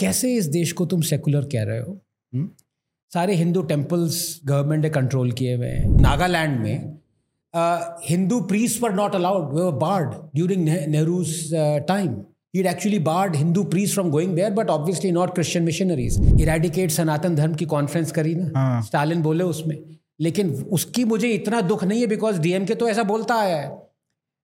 कैसे इस देश को तुम सेकुलर कह रहे हो हुँ? सारे हिंदू टेम्पल्स गवर्नमेंट ने कंट्रोल किए हुए हैं नागालैंड में Hindu priest were not allowed they were barred during Nehru's time He'd actually barred Hindu priests from going there, but obviously not Christian missionaries. Eradicate Sanatan Dharma की कॉन्फ्रेंस करी ना हाँ। Stalin बोले उसमें लेकिन उसकी मुझे इतना दुख नहीं है बिकॉज़ डीएमके तो ऐसा बोलता आया है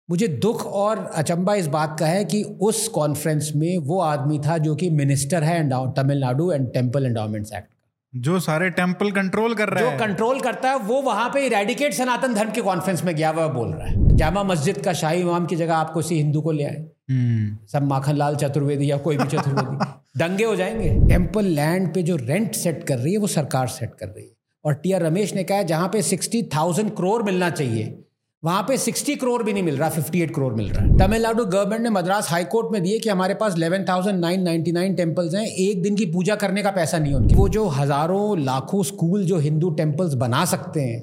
मुझे दुख और अचंबा इस बात का है कि उस कॉन्फ्रेंस में वो आदमी था जो कि मिनिस्टर है Tamil Nadu and temple endowments act जो सारे टेंपल कंट्रोल कर रहे जो हैं। कंट्रोल करता है वो वहाँ पे इरेडिकेट सनातन धर्म की कॉन्फ्रेंस में गया हुआ बोल रहा है। जामा मस्जिद का शाही इमाम की जगह आपको किसी हिंदू को ले आए। हम्म, सब माखन लाल चतुर्वेदी या कोई भी चतुर्वेदी। दंगे हो जाएँगे। टेंपल लैंड पे जो रेंट सेट कर रही है वो सरकार सेट कर रही है। और टी आर रमेश ने कहा है जहाँ पे सिक्सटी थाउज़ेंड करोड़ मिलना चाहिए वहाँ पे सिक्सटी करोड़ भी नहीं मिल रहा फिफ्टी एट करोड़ मिल रहा है। तमिलनाडु गवर्नमेंट ने मद्रास हाई कोर्ट में दिए कि हमारे पास eleven thousand nine ninety nine temples हैं, एक दिन की पूजा करने का पैसा नहीं उनकी। वो जो हज़ारों, लाखों स्कूल जो हिंदू टेम्पल्स बना सकते हैं,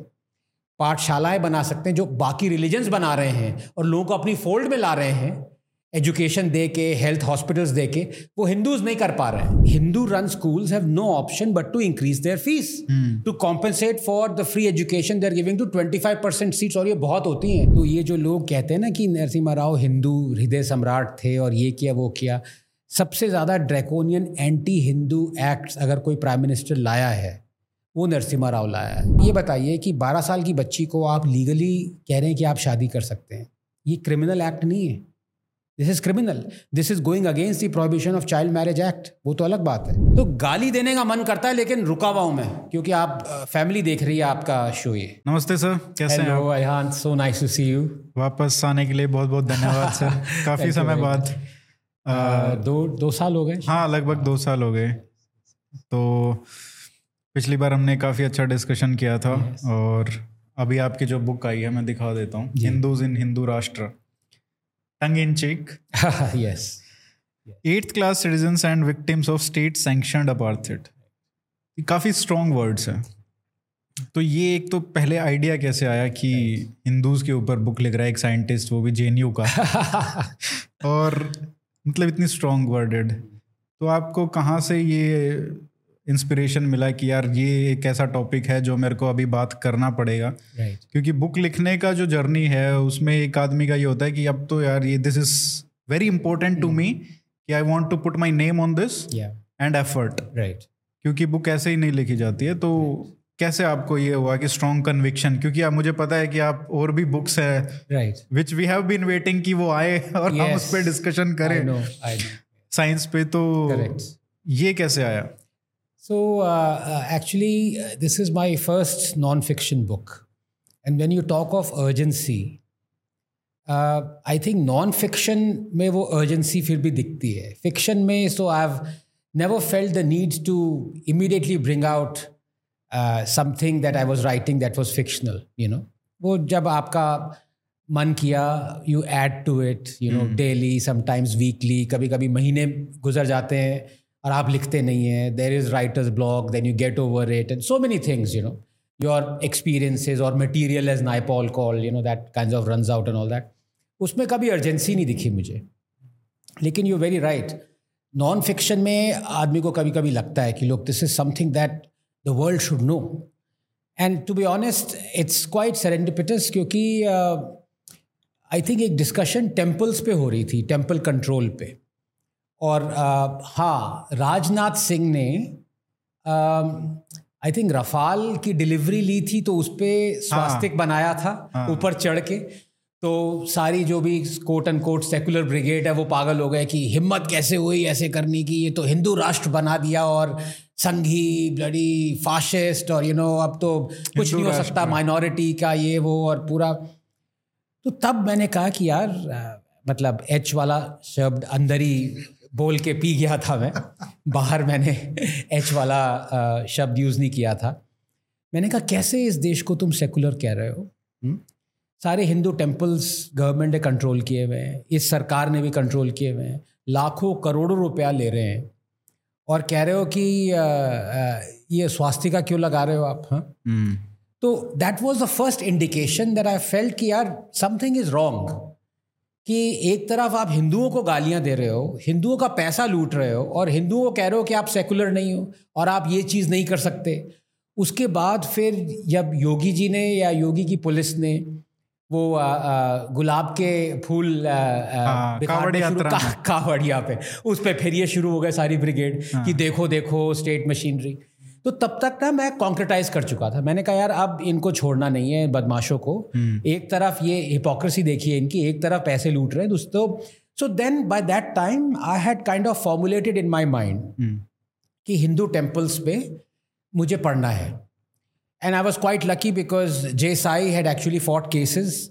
पाठशालाएँ बना सकते हैं, जो बाकी रिलीजन्स बना रहे हैं और लोगों को अपनी फोल्ड में ला रहे हैं एजुकेशन दे के हेल्थ हॉस्पिटल्स दे के वो हिंदूज नहीं कर पा रहे हैं। Hindu run schools have no option but to increase their fees to compensate for the free education they are giving to 25 percent seats और ये बहुत होती हैं। तो ये जो लोग कहते हैं ना कि नरसिम्हा राव हिंदू हृदय सम्राट थे और ये किया वो किया। सबसे ज़्यादा ड्रैकोनियन एंटी हिंदू एक्ट्स अगर कोई प्राइम मिनिस्टर लाया है वो नरसिम्हा राव लाया है। ये बताइए कि 12 साल की बच्ची को आप लीगली कह रहे हैं कि आप शादी कर सकते हैं। ये क्रिमिनल एक्ट नहीं है। This is criminal this is going against the prohibition of child marriage act वो तो अलग बात है। तो गाली देने का मन करता है लेकिन रुका हुआ हूँ मैं क्योंकि आप फैमिली देख रही है आपका शो ये। नमस्ते सर कैसे हैं hello Ayahan so nice to see you वापस आने के लिए बहुत बहुत धन्यवाद सर। काफ़ी समय बाद। दो दो साल हो गए। हाँ लगभग दो साल हो गए। तो पिछली बार हमने काफ़ी अच्छा डिस्कशन किया था और अभी आपकी जो बुक आई है मैं दिखा देता हूँ। Hindus in Hindu Rashtra tongue in cheek yes eighth class citizens and victims of state sanctioned apartheid ये काफ़ी स्ट्रॉन्ग वर्ड्स हैं। तो ये एक तो पहले आइडिया कैसे आया कि हिंदूज के ऊपर बुक लिख रहा है एक साइंटिस्ट वो भी जे का। और मतलब इतनी स्ट्रॉन्ग वर्डेड तो आपको कहाँ से ये इंस्पिरेशन मिला कि यार ये एक ऐसा टॉपिक है जो मेरे को अभी बात करना पड़ेगा। राइट क्योंकि बुक लिखने का जो जर्नी है उसमें एक आदमी का ये होता है कि अब तो यार ये this is very important to me कि I want to put my name on this and effort right क्योंकि बुक ऐसे ही नहीं लिखी जाती है तो right. कैसे आपको ये हुआ कि स्ट्रॉन्ग कन्विक्शन क्योंकि आप मुझे पता है कि आप और भी बुक्स है right which we have been waiting कि वो आए और yes. हम. उस पर डिस्कशन करें। साइंस पे तो करेक्ट ये कैसे आया? So, uh, uh, actually, uh, this is my first non-fiction book. And when you talk of urgency, uh, I think non-fiction में वो urgency फिर भी दिखती है. Fiction में so I've never felt the need to immediately bring out uh, something that I was writing that was fictional. You know, वो जब आपका मन किया you add to it you know daily sometimes weekly कभी कभी महीने गुजर जाते हैं और आप लिखते नहीं हैं there is writer's block then you get over it and so many things you know your experiences और material as Naipaul call you know that kind of run out and all that उसमें कभी urgency नहीं दिखी मुझे। लेकिन you very right non fiction में आदमी को कभी कभी लगता है कि लोग this is something that the world should know and to be honest it's quite serendipitous क्योंकि आई uh, थिंक एक डिस्कशन टेम्पल्स पे हो रही थी टेंपल कंट्रोल पे। और हाँ राजनाथ सिंह ने आई थिंक रफाल की डिलीवरी ली थी तो उस पर स्वास्तिक हाँ, बनाया था ऊपर हाँ। ऊपर चढ़ के। तो सारी जो भी quote and quote secular brigade है वो पागल हो गए कि हिम्मत कैसे हुई ऐसे करने की। ये तो हिंदू राष्ट्र बना दिया और संघी ब्लडी फाशिस्ट और यू you नो know, अब तो कुछ नहीं हो सकता माइनॉरिटी का ये वो और पूरा। तो तब मैंने कहा कि यार मतलब एच वाला शब्द अंदर ही बोल के पी गया था मैं। बाहर मैंने एच वाला शब्द यूज़ नहीं किया था। मैंने कहा कैसे इस देश को तुम सेकुलर कह रहे हो? हुँ? सारे हिंदू टेम्पल्स गवर्नमेंट ने कंट्रोल किए हुए हैं। इस सरकार ने भी कंट्रोल किए हुए हैं। लाखों करोड़ों रुपया ले रहे हैं। और कह रहे हो कि ये स्वास्थ्य का क्यों लगा रहे हो आप हाँ? हम्म, तो that was the first indication that I felt कि यार समथिंग इज़ रॉन्ग कि एक तरफ़ आप हिंदुओं को गालियाँ दे रहे हो हिंदुओं का पैसा लूट रहे हो और हिंदुओं को कह रहे हो कि आप सेकुलर नहीं हो और आप ये चीज़ नहीं कर सकते। उसके बाद फिर जब योगी जी ने या योगी की पुलिस ने वो गुलाब के फूल हाँ, कावड़ का, कावड़िया पे उस पर फिर ये शुरू हो गए सारी ब्रिगेड हाँ। कि देखो देखो स्टेट मशीनरी तो तब तक ना मैं कॉन्क्रेटाइज कर चुका था। मैंने कहा यार अब इनको छोड़ना नहीं है बदमाशों को। हम्म। एक तरफ़ ये हिपोक्रेसी देखिए इनकी एक तरफ़ पैसे लूट रहे हैं दोस्तों so then by that time I had kind of formulated in my mind कि हिंदू टेम्पल्स पे मुझे पढ़ना है। And I was quite lucky because J Sai had actually fought cases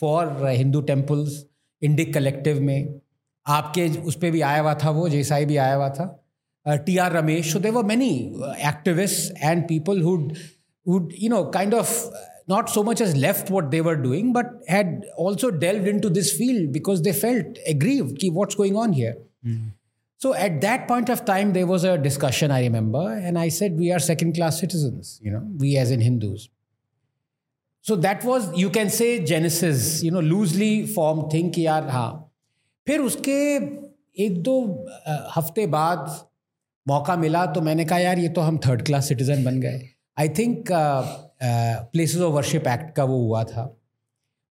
for Hindu temples Indic collective में। आपके उस पर भी आया हुआ था वो जे साई भी आया हुआ था। uh, T.R. Ramesh. So there were many uh, activists and people who'd, who'd, you know, kind of uh, not so much as left what they were doing, but had also delved into this field because they felt aggrieved. Ki, what's going on here? Mm. So at that point of time, there was a discussion, I remember, and I said, we are second class citizens, you know, we as in Hindus. So that was, you can say, Genesis, you know, loosely formed thing कि यार हाँ फिर उसके एक दो हफ्ते बाद मौका मिला तो मैंने कहा यार ये तो हम थर्ड क्लास सिटीज़न बन गए. I think places of worship act का वो हुआ था।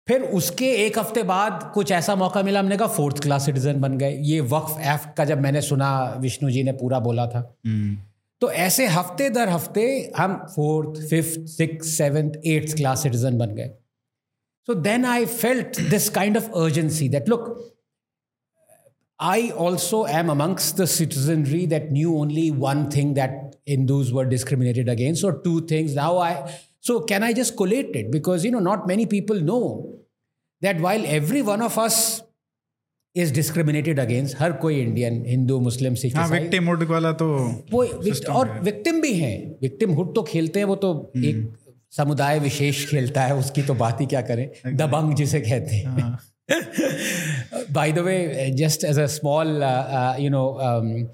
फिर उसके एक हफ़्ते बाद कुछ ऐसा मौका मिला हमने कहा फोर्थ क्लास सिटीज़न बन गए। ये वक्फ एक्ट का जब मैंने सुना विष्णु जी ने पूरा बोला था। hmm. तो ऐसे हफ़्ते दर हफ़्ते हम fourth fifth six seventh eighth class citizen बन गए। So then I felt this kind of urgency that look I also am amongst the citizenry that knew only one thing that Hindus were discriminated against, or two things. Now I so can I just collate it? Because you know, not many people know that while every one of us is discriminated against, हर कोई Indian Hindu मुस्लिम सिख हाँ victim hood वाला तो वो और victim भी हैं victim hood तो खेलते हैं वो तो एक समुदाय विशेष खेलता है उसकी तो बात ही क्या करें दबंग जिसे कहते हैं By the way, just as a small, uh, uh, you know, um,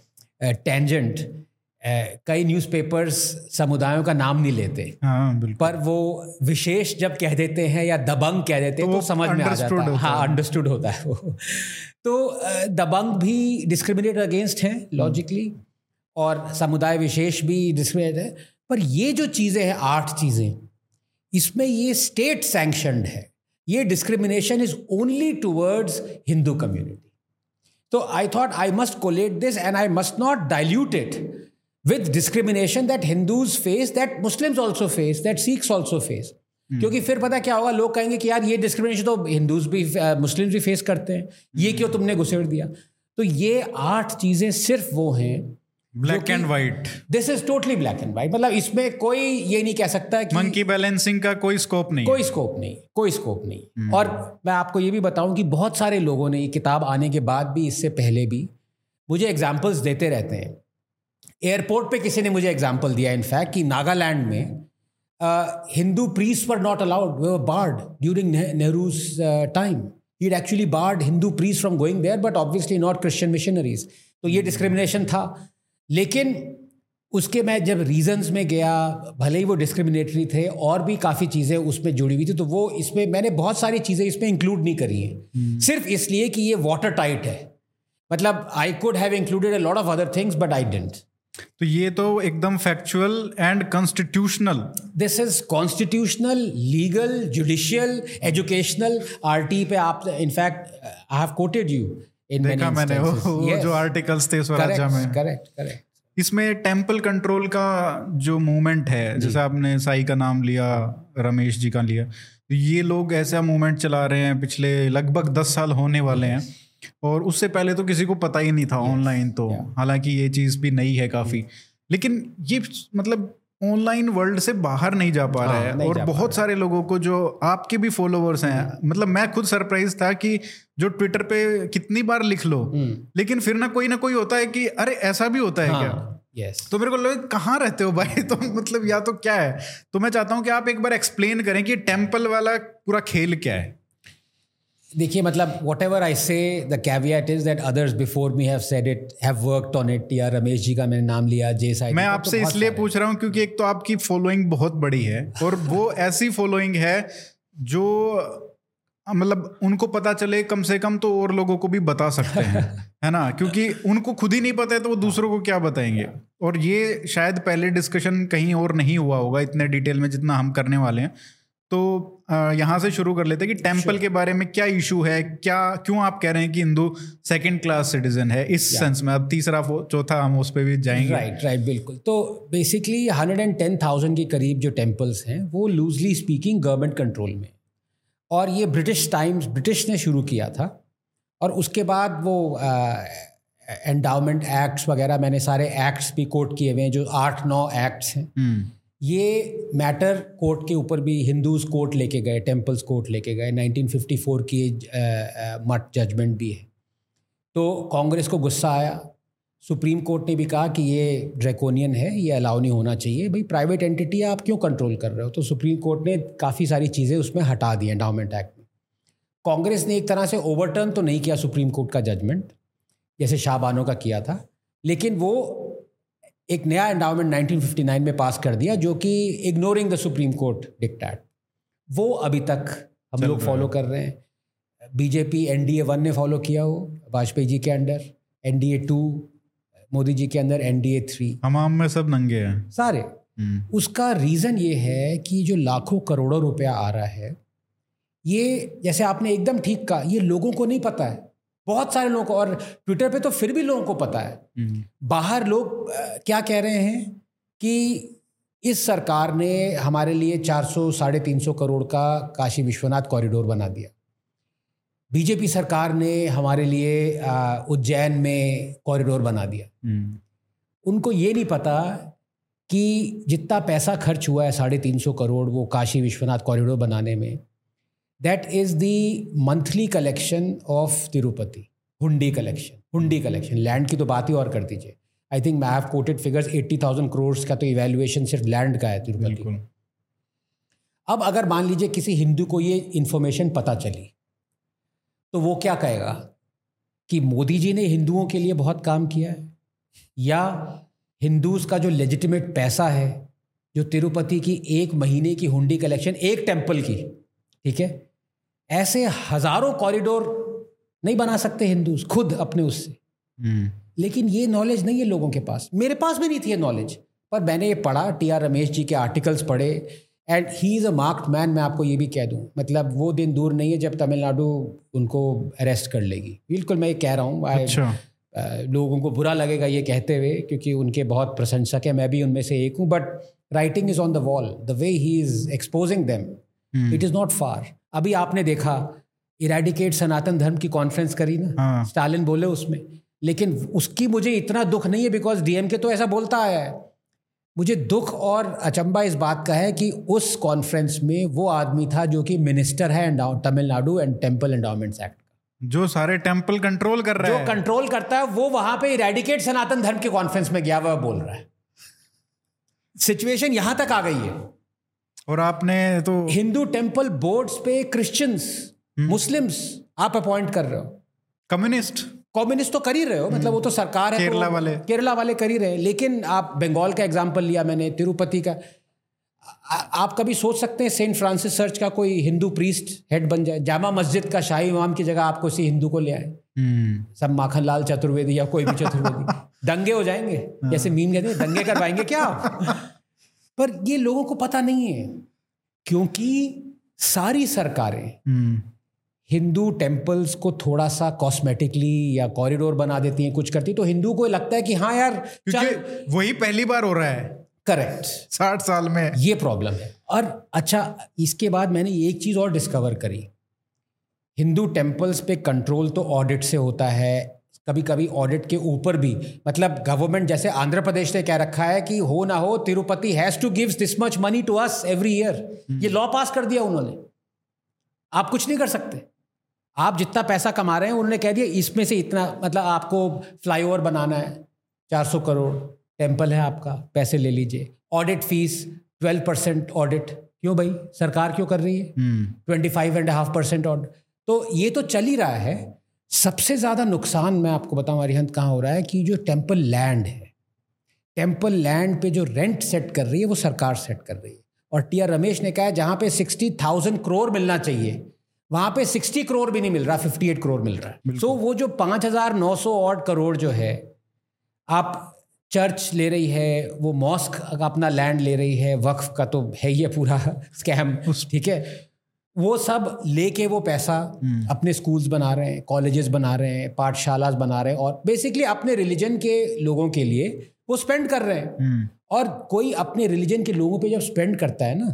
uh, tangent, uh, कई न्यूज़पेपर्स समुदायों का नाम नहीं लेते। हाँ, पर वो विशेष जब कह देते हैं या दबंग कह देते हैं तो, तो समझ में आ जाता है। हाँ अंडरस्टूड होता है वो। तो दबंग भी डिस्क्रिमिनेट अगेंस्ट हैं लॉजिकली और समुदाय विशेष भी डिस्क्रिमिनेट है। पर ये जो चीज़ें हैं आठ चीज़ें इसमें ये स्टेट सैंक्शनड है। ये discrimination is only towards Hindu community तो I thought I must collate this and I must not dilute it with discrimination that Hindus face that Muslims also face that Sikhs also face क्योंकि फिर पता क्या होगा लोग कहेंगे कि यार ये डिस्क्रिमिनेशन तो हिंदूज भी मुस्लिम भी फेस करते हैं। ये क्यों तुमने घुसेड़ दिया? तो ये आठ चीज़ें सिर्फ़ वो हैं black and white this is totally black and white मतलब इसमें कोई ये नहीं कह सकता कि मंकी बैलेंसिंग का कोई स्कोप नहीं कोई स्कोप नहीं कोई स्कोप नहीं। Hmm. और मैं आपको ये भी बताऊँ कि बहुत सारे लोगों ने ये किताब आने के बाद भी इससे पहले भी मुझे एग्जाम्पल्स देते रहते हैं। एयरपोर्ट पे किसी ने मुझे एग्ज़ाम्पल दिया इनफैक्ट कि नागालैंड में Hindu priest were not allowed they barred during Nehru's time it actually barred Hindu priest from going there but obviously not Christian missionaries तो ये डिस्क्रिमिनेशन था। लेकिन उसके मैं जब रीजंस में गया भले ही वो डिस्क्रिमिनेटरी थे और भी काफ़ी चीज़ें उसमें जुड़ी हुई थी तो वो इसमें मैंने बहुत सारी चीज़ें इसमें इंक्लूड नहीं करी हैं। hmm. सिर्फ़ इसलिए कि ये वाटर टाइट है। मतलब I could have included a lot of other things but I didn't तो ये तो एकदम factual and constitutional this is constitutional legal judicial educational RT पे आप in fact I have quoted you in देखा मैंने वो, yes. जो आर्टिकल्स थे स्वराज्य में। करेक्ट करेक्ट इसमें टेंपल कंट्रोल का जो मूवमेंट है जैसे आपने साई का नाम लिया रमेश जी का लिया तो ये लोग ऐसा मूवमेंट चला रहे हैं पिछले लगभग दस साल होने वाले हैं। और उससे पहले तो किसी को पता ही नहीं था ऑनलाइन तो। हालाँकि ये चीज़ भी नई है काफ़ी। लेकिन ये मतलब ऑनलाइन वर्ल्ड से बाहर नहीं जा पा हाँ, रहा है और बहुत सारे लोगों को जो आपके भी फॉलोवर्स हैं हम्म। मतलब मैं खुद सरप्राइज़ था कि जो ट्विटर पे कितनी बार लिख लो हम्म। लेकिन फिर ना कोई ना कोई होता है कि अरे ऐसा भी होता है हाँ, क्या yes. तो मेरे को लगे कहाँ रहते हो भाई तो मतलब या तो क्या है तो मैं चाहता हूँ कि आप एक बार एक्सप्लेन करें कि टेंपल वाला पूरा खेल क्या है देखिए मतलब whatever I say the caveat is that others before me have said it have worked on it या रमेश जी का मैंने नाम लिया जे साइड मैं आपसे तो इसलिए पूछ रहा हूँ क्योंकि एक तो आपकी फॉलोइंग बहुत बड़ी है और वो ऐसी फॉलोइंग है जो मतलब उनको पता चले कम से कम तो और लोगों को भी बता सकते हैं है ना? क्योंकि उनको खुद ही नहीं पता है तो वो दूसरों को क्या बताएँगे। और ये शायद पहले डिस्कशन कहीं और नहीं हुआ होगा इतने डिटेल में जितना हम करने वाले हैं। तो यहाँ से शुरू कर लेते हैं कि टेंपल के बारे में क्या इशू है क्या क्यों आप कह रहे हैं कि हिंदू सेकंड क्लास सिटीजन है? इस सेंस में। अब तीसरा चौथा हम उस पर भी जाएँगे। राइट राइट बिल्कुल। तो basically hundred and ten thousand के करीब जो टेम्पल्स हैं वो लूजली स्पीकिंग गवर्नमेंट कंट्रोल में। और ये ब्रिटिश टाइम्स ब्रिटिश ने शुरू किया था। और उसके बाद वो एंडाउमेंट एक्ट्स वगैरह मैंने सारे एक्ट्स भी कोट किए हुए हैं जो आठ नौ एक्ट्स हैं। हम्म। ये मैटर कोर्ट के ऊपर भी हिंदूज कोर्ट लेके गए टेम्पल्स कोर्ट लेके गए 1954 की मट जजमेंट भी है। तो कांग्रेस को गुस्सा आया। सुप्रीम कोर्ट ने भी कहा कि ये ड्रैकोनियन है, ये अलाउ नहीं होना चाहिए। भाई, प्राइवेट एंटिटी आप क्यों कंट्रोल कर रहे हो? तो सुप्रीम कोर्ट ने काफ़ी सारी चीज़ें उसमें हटा दी एंडाउमेंट एक्ट में। कांग्रेस ने एक तरह से ओवरटर्न तो नहीं किया सुप्रीम कोर्ट का जजमेंट, जैसे शाहबानों का किया था, लेकिन वो एक नया एंडाउमेंट 1959 में पास कर दिया जो कि ignoring the supreme court dictate वो अभी तक हम लोग फॉलो कर रहे हैं। बीजेपी एन एनडीए वन ने फॉलो किया हो वाजपेयी जी के under N NDA two Modi ji के अंदर एन डी ए थ्री हमाम में सब नंगे हैं। सारे। हम्म। उसका रीज़न ये है कि जो लाखों करोड़ों रुपया आ रहा है ये जैसे आपने एकदम ठीक कहा ये लोगों को नहीं पता है। बहुत सारे लोगों को और ट्विटर पे तो फिर भी लोगों को पता है हम्म। बाहर लोग क्या कह रहे हैं कि इस सरकार ने हमारे लिए 400 साढ़े तीन सौ करोड़ का काशी विश्वनाथ कॉरिडोर बना दिया बीजेपी सरकार ने हमारे लिए उज्जैन में कॉरिडोर बना दिया हम्म। उनको ये नहीं पता कि जितना पैसा खर्च हुआ है साढ़े तीन सौ करोड़ वो काशी विश्वनाथ कॉरिडोर बनाने में that is the monthly collection of Tirupati hundi collection hundi collection land की तो बात ही और कर दीजिए I think I have quoted figures eighty thousand crore का तो इवेल्युएशन सिर्फ़ लैंड का है तिरुपति अब अगर मान लीजिए किसी हिंदू को ये इन्फॉर्मेशन पता चली तो वो क्या कहेगा? कि मोदी जी ने हिंदुओं के लिए बहुत काम किया है? या हिंदूज का जो लेजिटिमेट पैसा है जो तिरुपति की एक महीने की हुंडी कलेक्शन एक टेंपल की ठीक है? ऐसे हज़ारों कॉरिडोर नहीं बना सकते हिंदू खुद अपने उससे। हम्म। लेकिन ये नॉलेज नहीं है लोगों के पास। मेरे पास भी नहीं थी ये नॉलेज पर मैंने ये पढ़ा टी आर रमेश जी के आर्टिकल्स पढ़े and he is a marked man मैं आपको ये भी कह दूँ। मतलब वो दिन दूर नहीं है जब तमिलनाडु उनको अरेस्ट कर लेगी। बिल्कुल मैं ये कह रहा हूँ अच्छा। लोगों को बुरा लगेगा ये कहते हुए क्योंकि उनके बहुत प्रशंसक है मैं भी उनमें से एक हूँ but writing is on the wall the way he is exposing them it is not far अभी आपने देखा इरेडिकेट सनातन धर्म की कॉन्फ्रेंस करी ना? हाँ. स्टालिन बोले उसमें। लेकिन उसकी मुझे इतना दुख नहीं है बिकॉज़ डीएमके तो ऐसा बोलता आया है। मुझे दुख और अचंबा इस बात का है कि उस कॉन्फ्रेंस में वो आदमी था जो कि मिनिस्टर है Tamil Nadu and temple endowments act जो सारे टेंपल कंट्रोल कर रहा है। जो कंट्रोल करता है वो वहाँ पे इरेडिकेट सनातन धर्म के कॉन्फ्रेंस में गया हुआ बोल रहा है। सिचुएशन यहाँ तक आ गई है। और आपने तो हिंदू टेंपल बोर्ड्स पे क्रिश्चियंस मुस्लिम्स आप अपॉइंट कर रहे हो। कम्युनिस्ट कम्युनिस्ट तो कर ही रहे हो मतलब वो तो सरकार है केरला तो, वाले। केरला वाले कर ही रहे लेकिन आप बंगाल का एग्ज़ाम्पल लिया मैंने तिरुपति का। आ, आप कभी सोच सकते हैं सेंट फ्रांसिस चर्च का कोई हिंदू प्रीस्ट हेड बन जाए? जामा मस्जिद का शाही इमाम की जगह आपको किसी हिंदू को ले आए। हम्म। सब माखन लाल चतुर्वेदी या कोई भी चतुर्वेदी। दंगे हो जाएँगे हाँ। जैसे मीम कहते हैं दंगे करवाएँगे क्या? पर ये लोगों को पता नहीं है क्योंकि सारी सरकारें हम्म। हिंदू टेम्पल्स को थोड़ा सा कॉस्मेटिकली या कॉरिडोर बना देती हैं कुछ करती तो हिंदू को लगता है कि हाँ यार चल वही पहली बार हो रहा है। करेक्ट। साठ साल में। ये प्रॉब्लम है। और अच्छा इसके बाद मैंने एक चीज़ और डिस्कवर करी। हिंदू टेम्पल्स पे कंट्रोल तो ऑडिट से होता है कभी कभी ऑडिट के ऊपर भी। मतलब गवर्नमेंट जैसे आंध्र प्रदेश ने कह रखा है कि हो ना हो Tirupati has to gives this much money to us every year ये लॉ पास कर दिया उन्होंने। आप कुछ नहीं कर सकते। आप जितना पैसा कमा रहे हैं उन्होंने कह दिया इसमें से इतना मतलब आपको फ्लाईओवर बनाना है। चार सौ करोड़ टेंपल है आपका पैसे ले लीजिए। Audit fees twelve percent audit क्यों भाई? सरकार क्यों कर रही है? Twenty five and half percent audit तो ये तो चल ही रहा है। सबसे ज़्यादा नुकसान मैं आपको बताऊँ अरिहंत कहाँ हो रहा है कि जो टेंपल लैंड है टेंपल लैंड पे जो रेंट सेट कर रही है वो सरकार सेट कर रही है। और टी आर रमेश ने कहा है जहाँ पे सिक्सटी थाउज़ेंड करोड़ मिलना चाहिए वहाँ पे सिक्सटी करोड़ भी नहीं मिल रहा फिफ्टी एट करोड़ मिल रहा है। सो so, वो जो पाँच हज़ार नौ सौ और करोड़ जो है आप चर्च ले रही है वो मॉस्क अपना लैंड ले रही है वक्फ का तो है ही है पूरा स्कैम ठीक है? वो सब लेके वो पैसा हम्म। अपने स्कूल्स बना रहे हैं कॉलेजेस बना रहे हैं पाठशाला बना रहे हैं और बेसिकली अपने रिलीजन के लोगों के लिए वो स्पेंड कर रहे हैं हम्म। और कोई अपने रिलीजन के लोगों पे जब स्पेंड करता है ना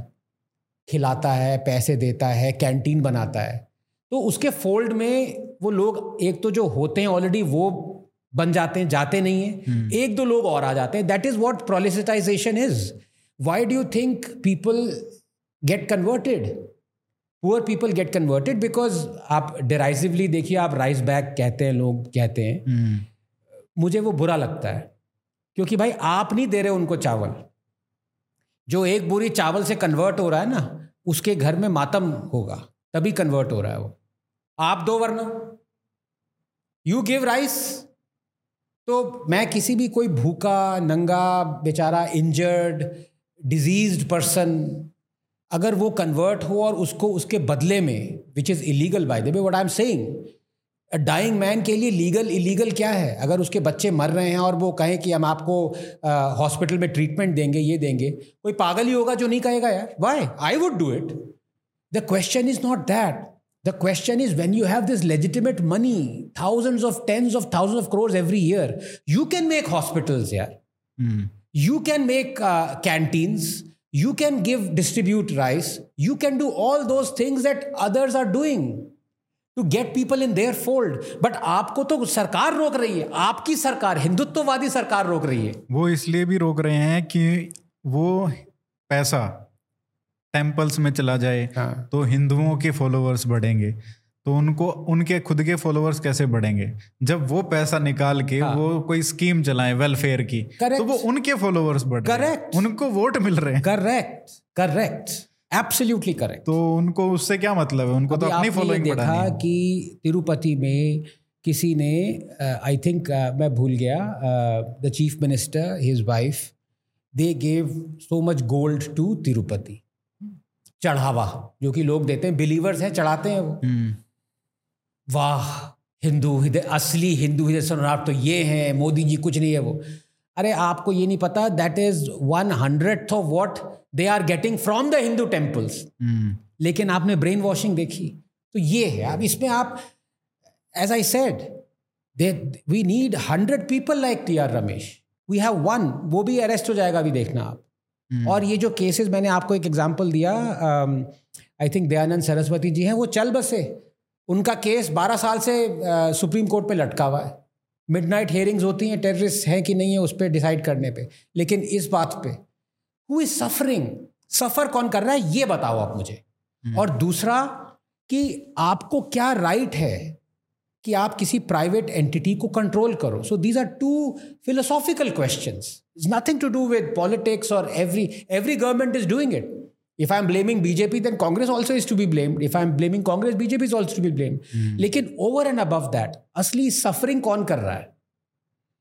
खिलाता है पैसे देता है कैंटीन बनाता है तो उसके फोल्ड में वो लोग एक तो जो होते हैं ऑलरेडी वो बन जाते हैं जाते नहीं है hmm. एक दो लोग और आ जाते हैं that is what proselytization is why do you think people get converted poor people get converted because आप डिराइसिवली देखिए आप राइस बैग कहते हैं लोग कहते हैं। hmm. मुझे वो बुरा लगता है क्योंकि भाई आप नहीं दे रहे उनको चावल। जो एक बुरी चावल से कन्वर्ट हो रहा है ना उसके घर में मातम होगा तभी कन्वर्ट हो रहा है वो। आप दो वरना। यू गिव राइस तो मैं किसी भी कोई भूखा नंगा बेचारा इंजर्ड डिज़ीज़ पर्सन अगर वो कन्वर्ट हो और उसको उसके बदले में which is illegal by the way what I am saying dying man के लिए लीगल इलीगल क्या है? अगर उसके बच्चे मर रहे हैं और वो कहें कि हम आपको हॉस्पिटल में ट्रीटमेंट देंगे ये देंगे कोई पागल ही होगा जो नहीं कहेगा यार? Why I would do it the question is not that the question is when you have this legitimate money thousands of tens of thousand of crores every year you can make hospitals यार you can make canteens you can give distribute rice. You can do all those things that others are doing to get people in their fold but आपको तो सरकार रोक रही है। आपकी सरकार हिंदुत्ववादी सरकार रोक रही है। वो इसलिए भी रोक रहे हैं कि वो पैसा टेम्पल्स में चला जाए हाँ. तो हिंदुओं के फॉलोअर्स बढ़ेंगे। तो उनको उनके खुद के फॉलोअर्स कैसे बढ़ेंगे? जब वो पैसा निकाल के हाँ. वो कोई स्कीम चलाए वेलफेयर की Correct. तो वो उनके फॉलोअर्स बढ़ करेक्ट उनको वोट मिल रहे हैं। करेक्ट करेक्ट एब्सोल्युटली करेक्ट तो उनको उससे क्या मतलब है? उनको तो अपनी फॉलोइंग देखा कि तिरुपति में किसी ने आई uh, थिंक uh, मैं भूल गया the chief minister his wife they gave so much gold to Tirupati चढ़ावा जो कि लोग देते हैं बिलीवर्स हैं चढ़ाते हैं वो। hmm. वाह हिंदू हृदय असली हिंदू हृदय सम्राट तो ये हैं मोदी जी कुछ नहीं है वो। अरे आपको ये नहीं पता that is one hundred of what they are getting from the Hindu temples लेकिन आपने ब्रेन वॉशिंग देखी तो ये है अब इसमें आप as I said they we need hundred people like T R Ramesh we have one वो भी अरेस्ट हो जाएगा अभी देखना आप। Hmm. और ये जो केसेस मैंने आपको एक एग्ज़ाम्पल दिया आई थिंक दयानंद सरस्वती जी हैं वो चल बसे। उनका केस 12 साल से सुप्रीम कोर्ट पे लटका हुआ है। मिडनाइट हेयरिंग्स होती हैं टेररिस्ट हैं कि नहीं है उस पर डिसाइड करने पे। लेकिन इस बात पे हु इज़ सफरिंग सफ़र कौन कर रहा है? ये बताओ आप मुझे। hmm. और दूसरा कि आपको क्या राइट है कि आप किसी प्राइवेट एंटिटी को कंट्रोल करो? So these are two philosophical question nothing to do with politics और every every government is doing it if i'm blaming bjp then congress also is to be blamed. If i'm blaming congress bjp is also to be blamed. Hmm. लेकिन over and above that असली suffering कौन कर रहा है?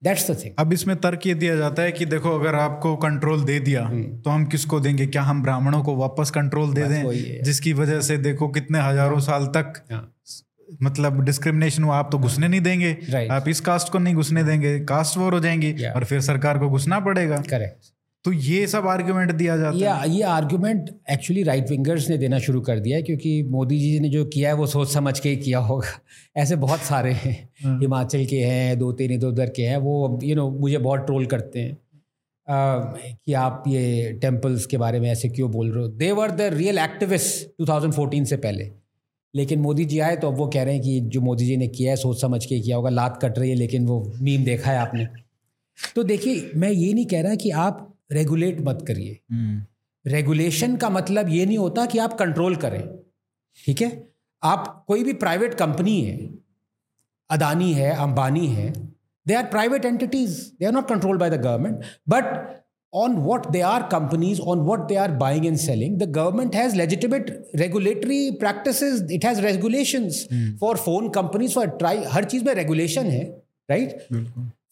That's the thing अब इसमें तर्क ये दिया जाता है कि देखो अगर आपको कंट्रोल दे दिया hmm. तो हम किसको देंगे? क्या हम ब्राह्मणों को वापस कंट्रोल दे दें? जिसकी वजह से देखो कितने हज़ारों साल तक हाँ। मतलब डिस्क्रिमिनेशन हुआ आप तो घुसने नहीं देंगे। Right. आप इस कास्ट को नहीं घुसने देंगे कास्ट वॉर हो जाएँगी yeah. और फिर सरकार को घुसना पड़ेगा। करेक्ट तो ये सब आर्ग्यूमेंट दिया जाता या, है। ये आर्ग्यूमेंट एक्चुअली राइट विंगर्स ने देना शुरू कर दिया है क्योंकि मोदी जी ने जो किया है वो सोच समझ के ही किया होगा। ऐसे बहुत सारे हैं हाँ। हिमाचल के हैं दो तीन इधर उधर के हैं वो यू you नो know, मुझे बहुत ट्रोल करते हैं। uh, कि आप ये टेम्पल्स के बारे में ऐसे क्यों बोल रहे हो? They were the real activist 2014 से पहले। लेकिन मोदी जी आए तो अब वो कह रहे हैं कि जो मोदी जी ने किया है सोच समझ के किया होगा लात कट रही है लेकिन वो मीम देखा है आपने। तो देखिए मैं ये नहीं कह रहा कि आप रेगुलेट मत करिए। हम्म। रेगुलेशन का मतलब ये नहीं होता कि आप कंट्रोल करें। ठीक है? आप कोई भी प्राइवेट कंपनी है अदानी है अंबानी है they are private entities they are not control by the government but on what they are companies on what they are buying and selling the government has legitimate regulatory practice it has regulation for phone companies for TRAI हर चीज़ में regulation है right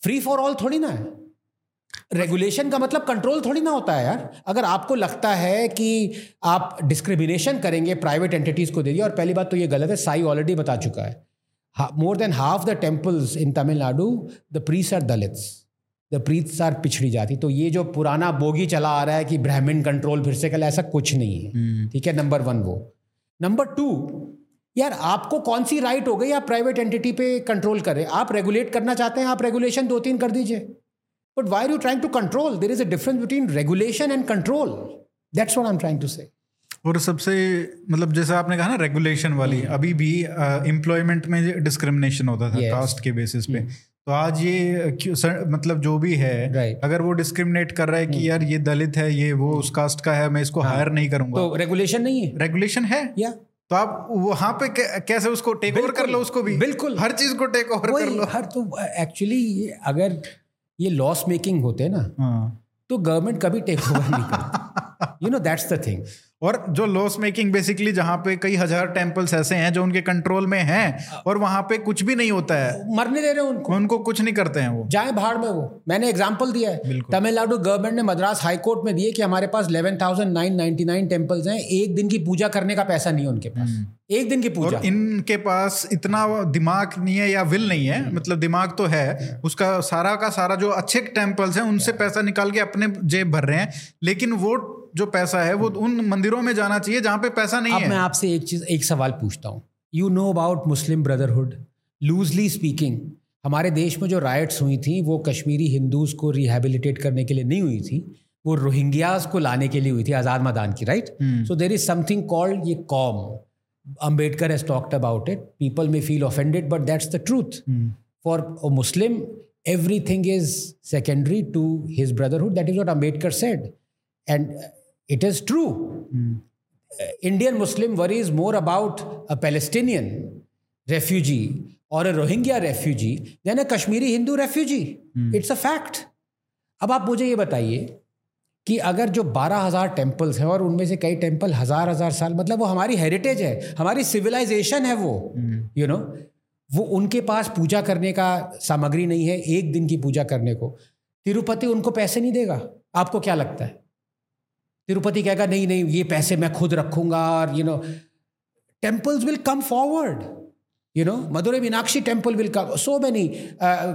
free for all थोड़ी ना है. Regulation का मतलब control थोड़ी ना होता है यार। अगर आपको लगता है कि आप डिस्क्रिमिनेशन करेंगे प्राइवेट एंटिटीज को दे दिए और पहली बात तो ये गलत है साई ऑलरेडी बता चुका है। More than half the temples in Tamil Nadu the priests are Dalits the priests are पिछड़ी जाती। तो ये जो पुराना बोगी चला आ रहा है कि ब्राह्मण कंट्रोल फिर से कल ऐसा कुछ नहीं है। हम्म। ठीक है नंबर वन वो। नंबर टू यार आपको कौन सी राइट हो गई? आप प्राइवेट एंटिटी पे कंट्रोल करें आप रेगुलेट करना चाहते हैं आप रेगुलेशन दो तीन कर दीजिए। Why are you trying to control there is a difference between regulation and control that's what I am trying to say और सबसे मतलब जैसे आपने कहा ना रेगुलेशन वाली अभी भी एम्प्लॉयमेंट में डिस्क्रिमिनेशन होता था Yes. कास्ट के बेसिस पे। तो आज ये सर, मतलब जो भी है Right. अगर वो डिस्क्रिमिनेट कर रहा है कि यार ये दलित है ये वो उस कास्ट का है मैं इसको हायर नहीं करूँगा। तो रेगुलेशन नहीं है? रेगुलेशन है? या yeah. तो आप वहाँ पे कैसे उसको टेक ओवर कर लो उसको भी? बिल्कुल। हर चीज़ को टेक ओवर कर लो। हर तो एक्चुअली अगर ये लॉस मेकिंग होते हैं ना हाँ। तो गवर्नमेंट कभी टेक ओवर नहीं करती। You know that's the thing और जो लॉस मेकिंग बेसिकली जहाँ पे कई हज़ार टेम्पल्स ऐसे हैं जो उनके कंट्रोल में हैं और वहाँ पे कुछ भी नहीं होता है। मरने दे रहे हैं उनको। उनको कुछ नहीं करते हैं वो। जाए भाड़ में वो। मैंने एग्जांपल दिया है। तमिलनाडु गवर्नमेंट ने मद्रास हाई कोर्ट में दिए कि हमारे पास 11,999 टेम्पल्स हैं। एक दिन की पूजा करने का पैसा नहीं है उनके पास। एक दिन की पूजा। और इनके पास इतना दिमाग नहीं है या विल नहीं है मतलब दिमाग तो है उसका सारा का सारा जो अच्छे टेम्पल्स हैं उनसे पैसा निकाल के अपने जेब भर रहे हैं। लेकिन वो जो पैसा है वो उन मंदिरों में जाना चाहिए जहाँ पे पैसा नहीं अब मैं आपसे एक चीज़ एक सवाल पूछता हूँ। You know about Muslim brotherhood loosely speaking हमारे देश में जो राइट्स हुई थी वो कश्मीरी हिंदूज को रिहेबिलिटेट करने के लिए नहीं हुई थी वो रोहिंग्याज को लाने के लिए हुई थी आज़ाद मैदान की right so there is something called ये com Ambedkar has talked about it people may feel offended but that's the truth for a Muslim everything is secondary to his brotherhood. That is what ambedkar said. And uh, it is true. Uh, indian muslim worries more about a palestinian refugee or a rohingya refugee than a kashmiri hindu refugee. It's a fact. अब आप मुझे ये बताइए कि अगर जो बारह हज़ार टेम्पल्स हैं और उनमें से कई टेंपल हज़ार हज़ार साल मतलब वो हमारी हेरिटेज है हमारी सिविलाइजेशन है वो यू नो वो उनके पास पूजा करने का सामग्री नहीं है एक दिन की पूजा करने को। तिरुपति उनको पैसे नहीं देगा। आपको क्या लगता है? तिरुपति कहेगा नहीं नहीं ये पैसे मैं खुद रखूँगा और you know temples will come forward you know Madurai Meenakshi temple will come so many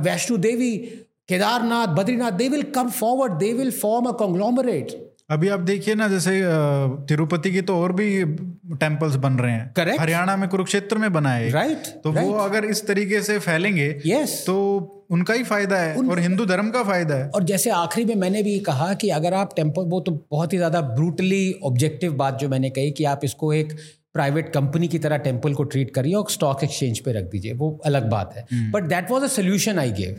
Vaishno Devi Kedarnath Badrinath they will come forward they will form a conglomerate अभी आप देखिए ना जैसे तिरुपति की तो और भी टेम्पल्स बन रहे हैं। Correct. हरियाणा में कुरुक्षेत्र में बना है एक। राइट तो वो अगर इस तरीके से फैलेंगे यस तो उनका ही फ़ायदा है उन... और हिंदू धर्म का फ़ायदा है। और जैसे आखिरी में मैंने भी कहा कि अगर आप टेंपल वो तो बहुत ही ज़्यादा ब्रूटली ऑब्जेक्टिव बात जो मैंने कही कि आप इसको एक प्राइवेट कंपनी की तरह टेंपल को ट्रीट करिए और स्टॉक एक्सचेंज पे रख दीजिए। वो अलग बात है। But that was a solution I give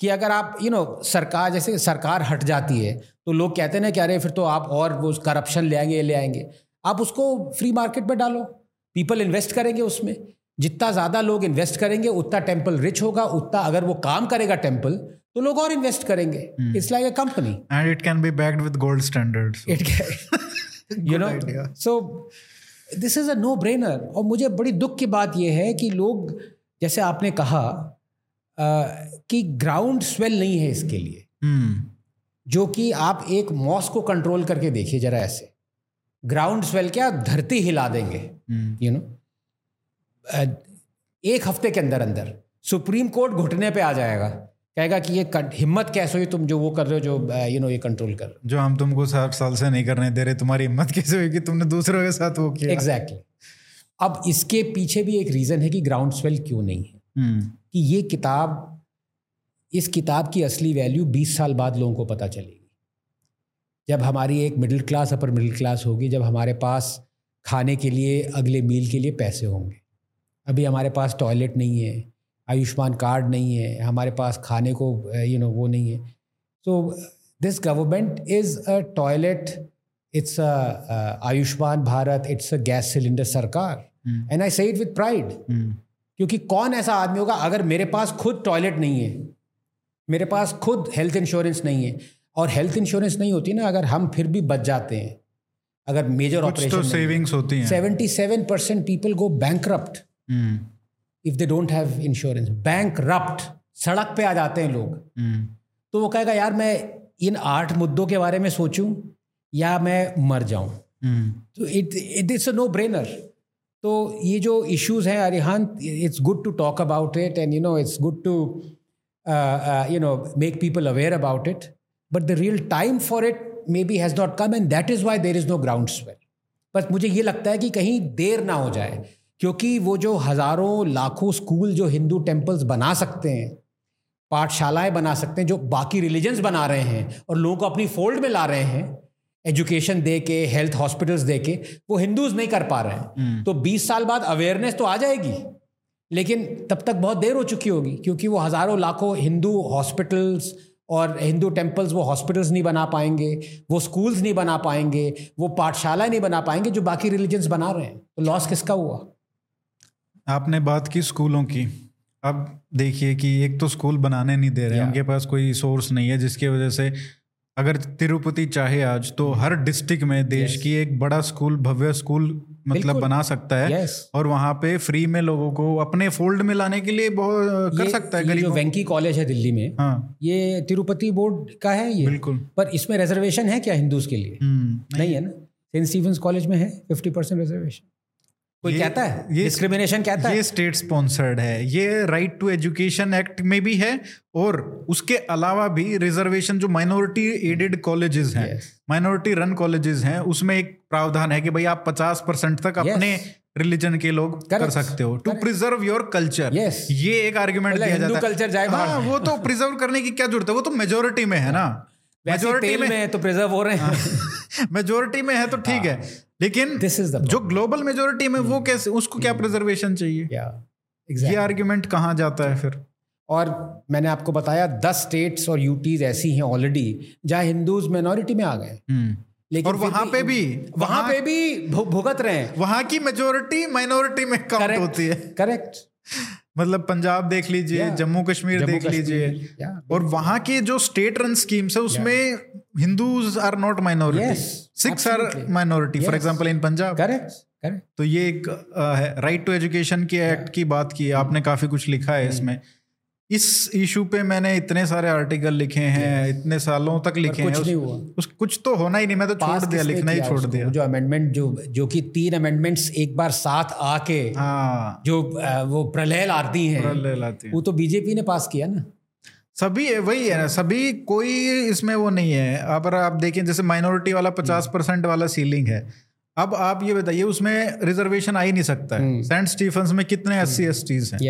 कि अगर आप यू you नो know, सरकार जैसे सरकार हट जाती है तो लोग कहते हैं ना कि अरे फिर तो आप और वो करप्शन ले आएँगे ले आएँगे। आप उसको फ्री मार्केट में डालो। पीपल इन्वेस्ट करेंगे उसमें। जितना ज़्यादा लोग इन्वेस्ट करेंगे उतना टेंपल रिच होगा उतना अगर वो काम करेगा टेंपल तो लोग और इन्वेस्ट करेंगे। It's like a company and it can be backed with gold standards it you know so this is a no brainer और मुझे बड़ी दुख की बात यह है कि लोग जैसे आपने कहा कि ग्राउंड स्वेल नहीं है इसके लिए। हम्म। जो कि आप एक मॉस को कंट्रोल करके देखिए जरा ऐसे। ग्राउंड स्वेल क्या? धरती हिला देंगे हम्म। यू नो एक हफ़्ते के अंदर अंदर। सुप्रीम कोर्ट घुटने पे आ जाएगा। कहेगा कि ये हिम्मत कैसे हुई? तुम जो वो कर रहे हो जो यू नो ये कंट्रोल कर जो हम तुमको साठ साल से नहीं करने दे रहे तुम्हारी हिम्मत कैसे हुई कि तुमने दूसरों के साथ वो किया? Exactly exactly. अब इसके पीछे भी एक रीज़न है कि ग्राउंड स्वेल क्यों नहीं है। हम्म कि ये किताब इस किताब की असली वैल्यू 20 साल बाद लोगों को पता चलेगी। जब हमारी एक middle class upper middle class होगी जब हमारे पास खाने के लिए अगले मील के लिए पैसे होंगे। अभी हमारे पास टॉयलेट नहीं है आयुष्मान कार्ड नहीं है हमारे पास खाने को यू नो वो नहीं है। So this government is a toilet it's a Ayushman Bharat it's a gas cylinder सरकार। And I say it with pride हम्म। क्योंकि कौन ऐसा आदमी होगा अगर मेरे पास खुद टॉयलेट नहीं है? मेरे पास खुद हेल्थ इंश्योरेंस नहीं है। और हेल्थ इंश्योरेंस नहीं होती ना अगर हम फिर भी बच जाते हैं। अगर मेजर कुछ तो ऑपरेशन सेविंग्स होती हैं। Seventy seven percent people go bank if they don't have insurance bank सड़क पे आ जाते हैं लोग। हम्म। तो वो कहेगा यार मैं इन आठ मुद्दों के बारे में सोचूं या मैं मर जाऊँ? हम्म, तो it it it's a no brainer तो ये जो इश्यूज़ हैं Arihan it's good to talk about it and you know it's good to you know make people aware about it but the real time for it may be has not come and that is why there is no groundswell बस मुझे ये लगता है कि कहीं देर ना हो जाए, क्योंकि वो जो हज़ारों, लाखों स्कूल जो हिंदू टेम्पल्स बना सकते हैं, पाठशालाएँ बना सकते हैं, जो बाकी रिलीजन्स बना रहे हैं और लोगों को अपनी फोल्ड में ला रहे हैं एजुकेशन दे के हेल्थ हॉस्पिटल्स दे के वो हिंदूज नहीं कर पा रहे हैं। तो 20 साल बाद अवेयरनेस तो आ जाएगी लेकिन तब तक बहुत देर हो चुकी होगी क्योंकि वो हज़ारों लाखों हिंदू हॉस्पिटल्स और हिंदू टेम्पल्स वो हॉस्पिटल्स नहीं बना पाएँगे वो स्कूल्स नहीं बना पाएँगे वो पाठशाला नहीं बना पाएँगे जो बाकी रिलीजन्स बना रहे हैं। तो लॉस किसका हुआ? आपने बात की स्कूलों की। अब देखिए कि एक तो स्कूल बनाने नहीं दे रहे. उनके पास कोई सोर्स नहीं है जिसकी वजह से अगर तिरुपति चाहे आज तो हर डिस्ट्रिक्ट में देश Yes. की एक बड़ा स्कूल भव्य स्कूल मतलब बना सकता है। Yes. और वहाँ पे फ्री में लोगों को अपने फोल्ड में लाने के लिए बहुत कर सकता है जो वेंकी कॉलेज है दिल्ली में हाँ। ये तिरुपति बोर्ड का है ये। बिल्कुल। पर इसमें रिजर्वेशन है क्या हिंदूज के लिए? हम्म, नहीं है ना? सेंट स्टीफन कॉलेज में है फिफ्टी परसेंट रिजर्वेशन कोई ये- कहता है? ये- डिस्क्रिमिनेशन कहता है? ये स्टेट स्पॉन्सर्ड है। ये राइट टू एजुकेशन एक्ट में भी है और उसके अलावा भी रिजर्वेशन जो माइनॉरिटी एडेड कॉलेजेस हैं माइनॉरिटी रन कॉलेजेस हैं उसमें एक प्रावधान है कि भाई आप 50 परसेंट तक Yes. अपने रिलीजन के लोग Correct. कर सकते हो। टू प्रिजर्व योर कल्चर ये एक आर्ग्यूमेंट मतलब दिया जाता है। कल्चर जाए हाँ, वो तो प्रिजर्व करने की क्या ज़रूरत है? वो तो मेजोरिटी में है ना। मेजोरिटी में में तो प्रिजर्व हो रहे हैं। मेजोरिटी में है तो ठीक है। लेकिन is the जो ग्लोबल मेजोरिटी में वो कैसे उसको क्या प्रिजर्वेशन चाहिए? या ये आर्ग्यूमेंट कहाँ जाता है फिर? और मैंने आपको बताया दस स्टेट्स और यूटीज ऐसी हैं ऑलरेडी जहाँ हिंदूज मिनोरिटी में आ गए लेकिन और वहाँ पे भी वहाँ पे भी भुगत रहे हैं। वहाँ की मेजोरिटी माइनॉरिटी में काउंट होती है। करेक्ट मतलब पंजाब देख लीजिए Yeah. जम्मू कश्मीर देख लीजिए। yeah, और वहाँ की जो स्टेट रन स्कीम्स है उसमें Hindus are not minority Sikhs are minority for example example in Punjab correct तो ये एक राइट टू एजुकेशन के एक्ट की बात की आपने काफ़ी कुछ लिखा है इसमें। इस इशू पे मैंने इतने सारे आर्टिकल लिखे हैं इतने सालों तक लिखे हैं कुछ उस, नहीं हुआ। उस कुछ तो होना ही नहीं मैं तो छोड़ दिया लिखना ही छोड़ दिया। जो अमेंडमेंट जो जो कि तीन अमेंडमेंट्स एक बार साथ आके हाँ। जो वो प्रलय लाती हैं ले लाते हैं। वो तो बीजेपी ने पास किया ना? सभी है वही है ना सभी कोई इसमें वो नहीं है। अगर आप देखें जैसे माइनॉरिटी वाला पचास परसेंट वाला सीलिंग है। अब आप ये बताइए उसमें रिजर्वेशन आ ही नहीं सकता है। सेंट स्टीफेंस में कितने एस सी एस टीज हैं?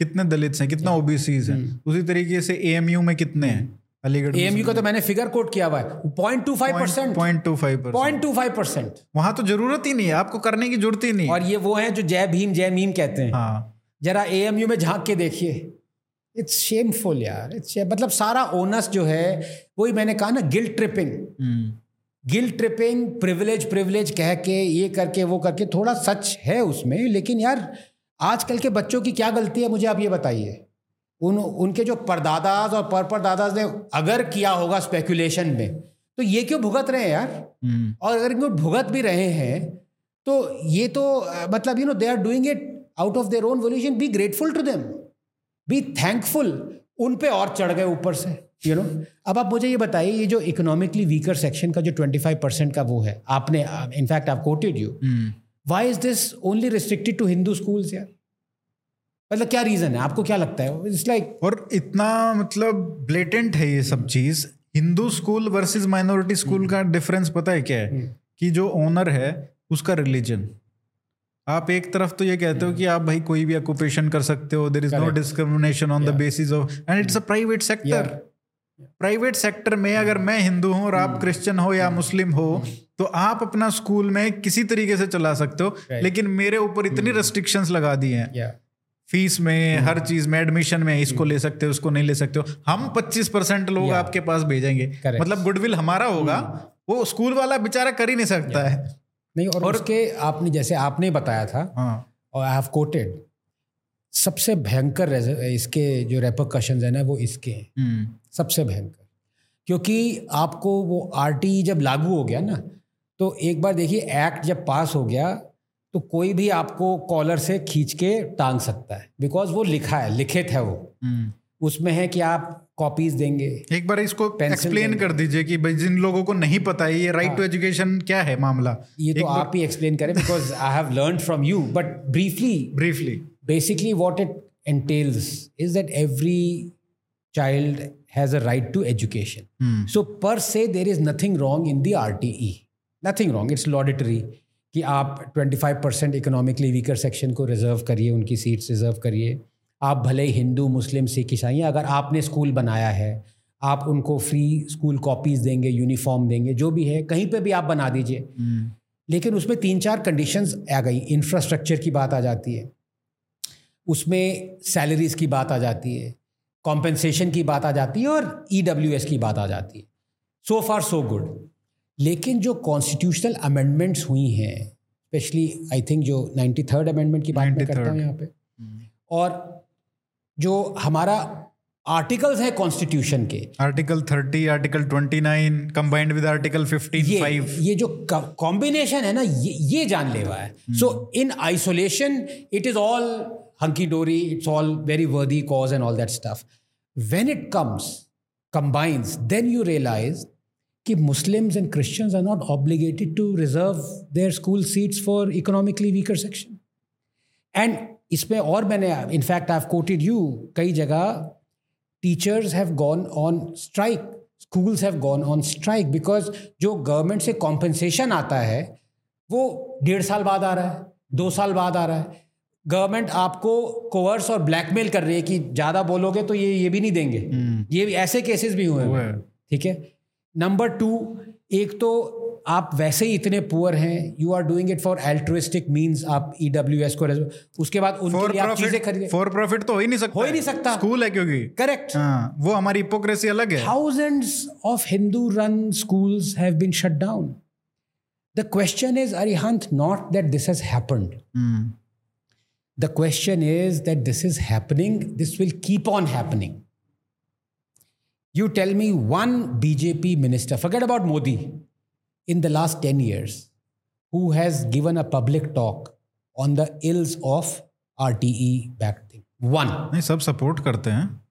कितने दलित हैं कितना ओबीसीज हैं। उसी तरीके से एएमयू में कितने हैं? अलीगढ़ एएमयू का तो मैंने फिगर कोट किया हुआ है। Point two five percent point two five point two five percent वहाँ तो ज़रूरत ही नहीं है आपको करने की ज़रूरत ही नहीं और ये वो हैं जो जय भीम जय मीम कहते हैं। हाँ। जरा एएमयू में झाँक के देखिए। इट्स शेमफुल यार। इट्स मतलब सारा ओनस जो है वही मैंने कहा ना guilt tripping guilt tripping privilege privilege कह के ये करके वो करके थोड़ा सच है उसमें लेकिन यार आजकल के बच्चों की क्या गलती है मुझे आप ये बताइए। उन उनके जो परदादाज और पर परदादाज ने अगर किया होगा स्पेकुलेशन में तो ये क्यों भुगत रहे हैं यार? हम्म, और अगर इनको भुगत भी रहे हैं तो ये तो मतलब you know they are doing it out of their own volition be grateful to them be thankful उन पे और चढ़ गए ऊपर से यू नो अब आप मुझे ये बताइए ये जो इकोनॉमिकली वीकर सेक्शन का जो 25 परसेंट का वो है आपने इनफैक्ट आप quoted you hmm. Why is this only restricted to Hindu schools यार मतलब क्या रीजन है? आपको क्या लगता है? इट्स लाइक like... और इतना मतलब ब्लेटेंट है ये सब चीज़। Hindu school versus minority school का डिफरेंस पता है क्या है? कि जो ओनर है उसका रिलीजन आप एक तरफ़ तो ये कहते हो कि आप भाई कोई भी ऑक्यूपेशन कर सकते हो there is no discrimination on the basis of and it's a private sector private sector में अगर मैं हिंदू हूँ और आप क्रिश्चियन हो या मुस्लिम हो तो आप अपना स्कूल में किसी तरीके से चला सकते हो Right. लेकिन मेरे ऊपर इतनी रेस्ट्रिक्शंस लगा दी हैं। फ़ीस में हर चीज़ में एडमिशन में इसको ले सकते हो उसको नहीं ले सकते हो। हम 25 परसेंट लोग Yeah. आपके पास भेजेंगे। Correct. मतलब गुडविल हमारा होगा वो स्कूल वाला बेचारा कर ही नहीं सकता है। नहीं और, और उसके आपने जैसे आपने बताया था हाँ। और आई हैव कोटेड सबसे भयंकर इसके जो रेपोकशन है ना वो इसके हैं। सबसे भयंकर। क्योंकि आपको वो आर जब लागू हो गया ना तो एक बार देखिए एक्ट जब पास हो गया तो कोई भी आपको कॉलर से खींच के टांग सकता है बिकॉज़ वो लिखा है लिखित है वो। हम्म, उसमें है कि आप कॉपीज देंगे एक बार इसको एक्सप्लेन कर दीजिए कि भाई जिन लोगों को नहीं पता है ये राइट टू एजुकेशन क्या है मामला? ये तो आप ही एक्सप्लेन करें because I have learn from you but briefly briefly basically what it entails is that every child has a right to education. so per se there is nothing wrong in the rte nothing wrong it's laudatory कि आप 25 percent economically weaker section को reserve करिए उनकी seats reserve करिए। आप भले हिंदू मुस्लिम सिख ईसाई अगर आपने स्कूल बनाया है आप उनको फ्री स्कूल कॉपीज देंगे यूनिफॉर्म देंगे जो भी है कहीं पे भी आप बना दीजिए। लेकिन उसमें तीन चार कंडीशंस आ गई। इंफ्रास्ट्रक्चर की बात आ जाती है। उसमें सैलरीज की बात आ जाती है। कॉम्पेंसेशन की बात आ जाती है और EWS की बात आ जाती है। सो फार सो गुड लेकिन जो कॉन्स्टिट्यूशनल अमेंडमेंट्स हुई हैं स्पेशली आई थिंक जो नाइन्टी थर्ड अमेंडमेंट की बात मैं करता हूँ यहाँ पे। और जो हमारा आर्टिकल्स हैं कॉन्स्टिट्यूशन के। Article 30 article 29 combined with article 15 ये ये जो कॉम्बिनेशन है ना ये ये जानलेवा है। So in isolation it is all hunky dory it's all very worthy cause and all that stuff when it comes combines then you realize कि Muslims and Christians are not obligated to reserve their school seats for economically weaker section. And इसमें और मैंने in fact I have quoted you कई जगह teachers have gone on strike schools have gone on strike because जो government से compensation आता है वो डेढ़ साल बाद आ रहा है दो साल बाद आ रहा है गवर्नमेंट आपको कोवर्स और ब्लैकमेल कर रही है कि ज़्यादा बोलोगे तो ये ये भी नहीं देंगे hmm. ये भी ऐसे केसेस भी हुए हैं। ठीक है नंबर टू एक तो आप वैसे ही इतने पुअर हैं you are doing it for altruistic means आप ई डब्ल्यू एस उसके बाद फॉर प्रॉफिट तो हो ही नहीं सकता। हो ही नहीं सकता। स्कूल है क्योंकि। करेक्ट हाँ, वो हमारी इपोक्रेसी अलग है। Thousands of Hindu run schools have question is Arihant not that this has happened the question is that this is happening this will keep on happening You tell me one BJP minister, forget about Modi, in the last 10 years, who has given a public talk on the ills of RTE back thing. One. नहीं सब support करते हैं।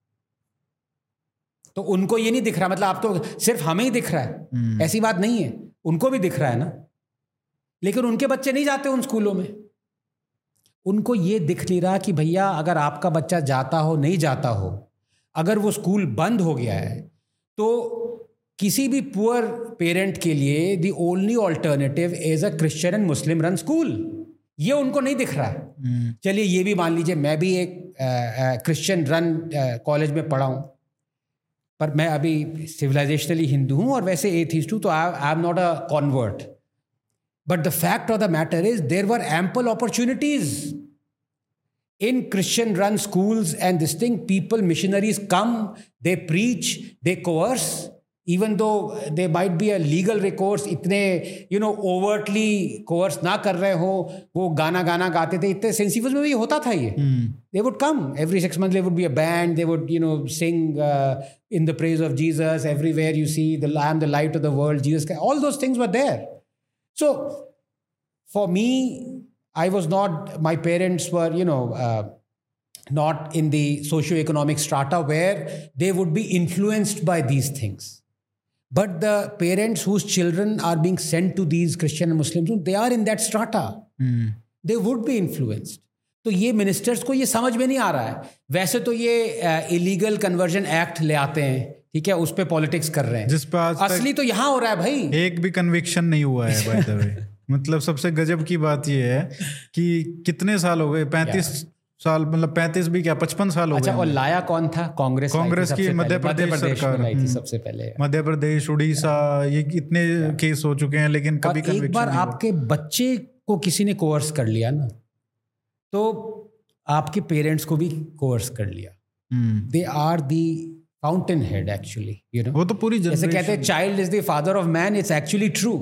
तो उनको ये नहीं दिख रहा मतलब आप तो सिर्फ़ हमें ही दिख रहा है। ऐसी बात नहीं है। उनको भी दिख रहा है ना। लेकिन उनके बच्चे नहीं जाते उन स्कूलों में। उनको ये दिख नहीं रहा कि भैया अगर आपका बच्चा जाता हो नहीं जाता हो अगर वो स्कूल बंद हो गया है तो किसी भी पुअर पेरेंट के लिए the only alternative is a Christian and Muslim run school ये उनको नहीं दिख रहा। है चलिए ये भी मान लीजिए मैं भी एक क्रिश्चियन रन कॉलेज में पढ़ा हूँ। पर मैं अभी सिविलाइजेशनली हिंदू हूँ और वैसे एथिस्ट हूँ तो I am not a convert but the fact of the matter is there were ample opportunities in Christian run schools and this thing, people, missionaries come, they preach, they coerce, even though there might be a legal recourse, इतने you know overtly coerce ना कर रहे हो वो गाना गाना गाते थे इतने सेंसिबल में भी होता था ये they would come every six months there would be a band they would you know sing uh, in the praise of Jesus everywhere you see the I am the light of the world Jesus all those things were there so for me i was not my parents were you know uh, not in the socio-economic strata where they would be influenced by these things but the parents whose children are being sent to these christian and muslim schools, they are in that strata Mm. they would be influenced तो ये ministers को ये समझ में नहीं आ रहा है वैसे तो ये इलीगल कन्वर्जन एक्ट ले आते हैं ठीक है उस पर पॉलिटिक्स कर रहे हैं जिस पे आज तक असली तो यहाँ हो रहा है भाई एक भी कन्विक्शन नहीं हुआ है मतलब सबसे गजब की बात ये है कि कितने साल हो गए? पैंतीस साल मतलब पैंतीस भी क्या? पचपन साल हो अच्छा गए और लाया कौन था? कांग्रेस कांग्रेस की मध्य प्रदेश सरकार। थी हम्म। सबसे पहले मध्य प्रदेश उड़ीसा ये इतने केस हो चुके हैं लेकिन कभी एक बार आपके बच्चे को किसी ने कोर्स कर लिया ना तो आपके पेरेंट्स को भी कोर्स कर लिया। They are the fountainhead actually you know वो तो पूरी जैसे कहते हैं child is the father of man it's actually true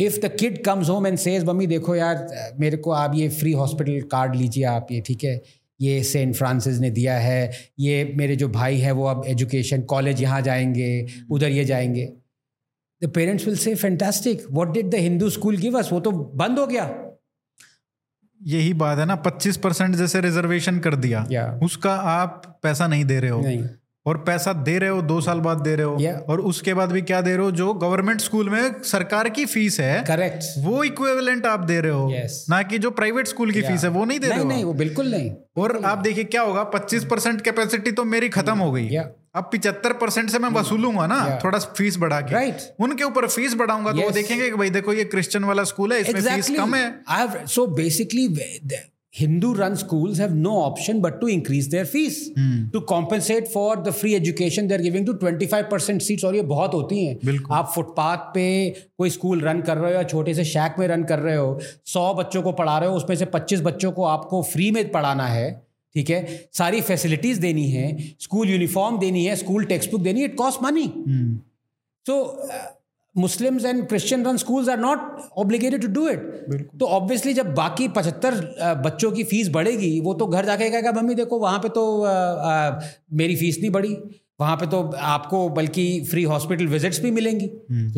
if the kid comes home and says mummy देखो यार मेरे को आप ये फ्री हॉस्पिटल कार्ड लीजिए आप ये ठीक है ये सेंट फ्रांसिस ने दिया है ये मेरे जो भाई है वो अब एजुकेशन कॉलेज यहाँ जाएँगे उधर ये जाएँगे. The parents will say fantastic what did the Hindu school give us वो तो बंद हो गया। यही बात है ना पच्चीस परसेंट जैसे रिजर्वेशन कर दिया Yeah. उसका आप पैसा नहीं दे रहे हो। नहीं। और पैसा दे रहे हो दो साल बाद दे रहे हो Yeah. और उसके बाद भी क्या दे रहे हो जो गवर्नमेंट स्कूल में सरकार की फ़ीस है करेक्ट वो इक्विवेलेंट आप दे रहे हो Yes. ना कि जो प्राइवेट स्कूल की yeah. फ़ीस है वो नहीं दे नहीं, रहे हो नहीं वो बिल्कुल नहीं और आप देखिए क्या होगा 25 परसेंट कैपेसिटी तो मेरी खत्म हो गई Yeah. अब पिछहत्तर परसेंट से मैं वसूलूँगा ना Yeah. थोड़ा फ़ीस बढ़ा के Right. उनके ऊपर फ़ीस बढ़ाऊँगा तो वो देखेंगे कि भाई देखो ये क्रिश्चियन वाला स्कूल है इसमें फ़ीस कम है basically the Hindu run schools have no option but to increase their fees. Hmm. to compensate for the free education they're giving to 25% seats और ये बहुत होती हैं। आप फुटपाथ पे कोई स्कूल रन कर रहे हो या छोटे से शैक में रन कर रहे हो 100 बच्चों को पढ़ा रहे हो उसमें से 25 बच्चों को आपको फ्री में पढ़ाना है ठीक है? सारी फैसिलिटीज़ देनी है स्कूल यूनिफॉर्म देनी है स्कूल टेक्स्ट बुक देनी है it cost money hmm, So and Muslims run Christian run schools are not obligated to do it. तो ऑब्वियसली जब बाकी पचहत्तर बच्चों की फ़ीस बढ़ेगी वो तो घर जाके कहेगा मम्मी देखो वहाँ पे तो अ, अ, मेरी फ़ीस नहीं बढ़ी। वहाँ पे तो आपको बल्कि फ्री हॉस्पिटल विजिट्स भी मिलेंगी।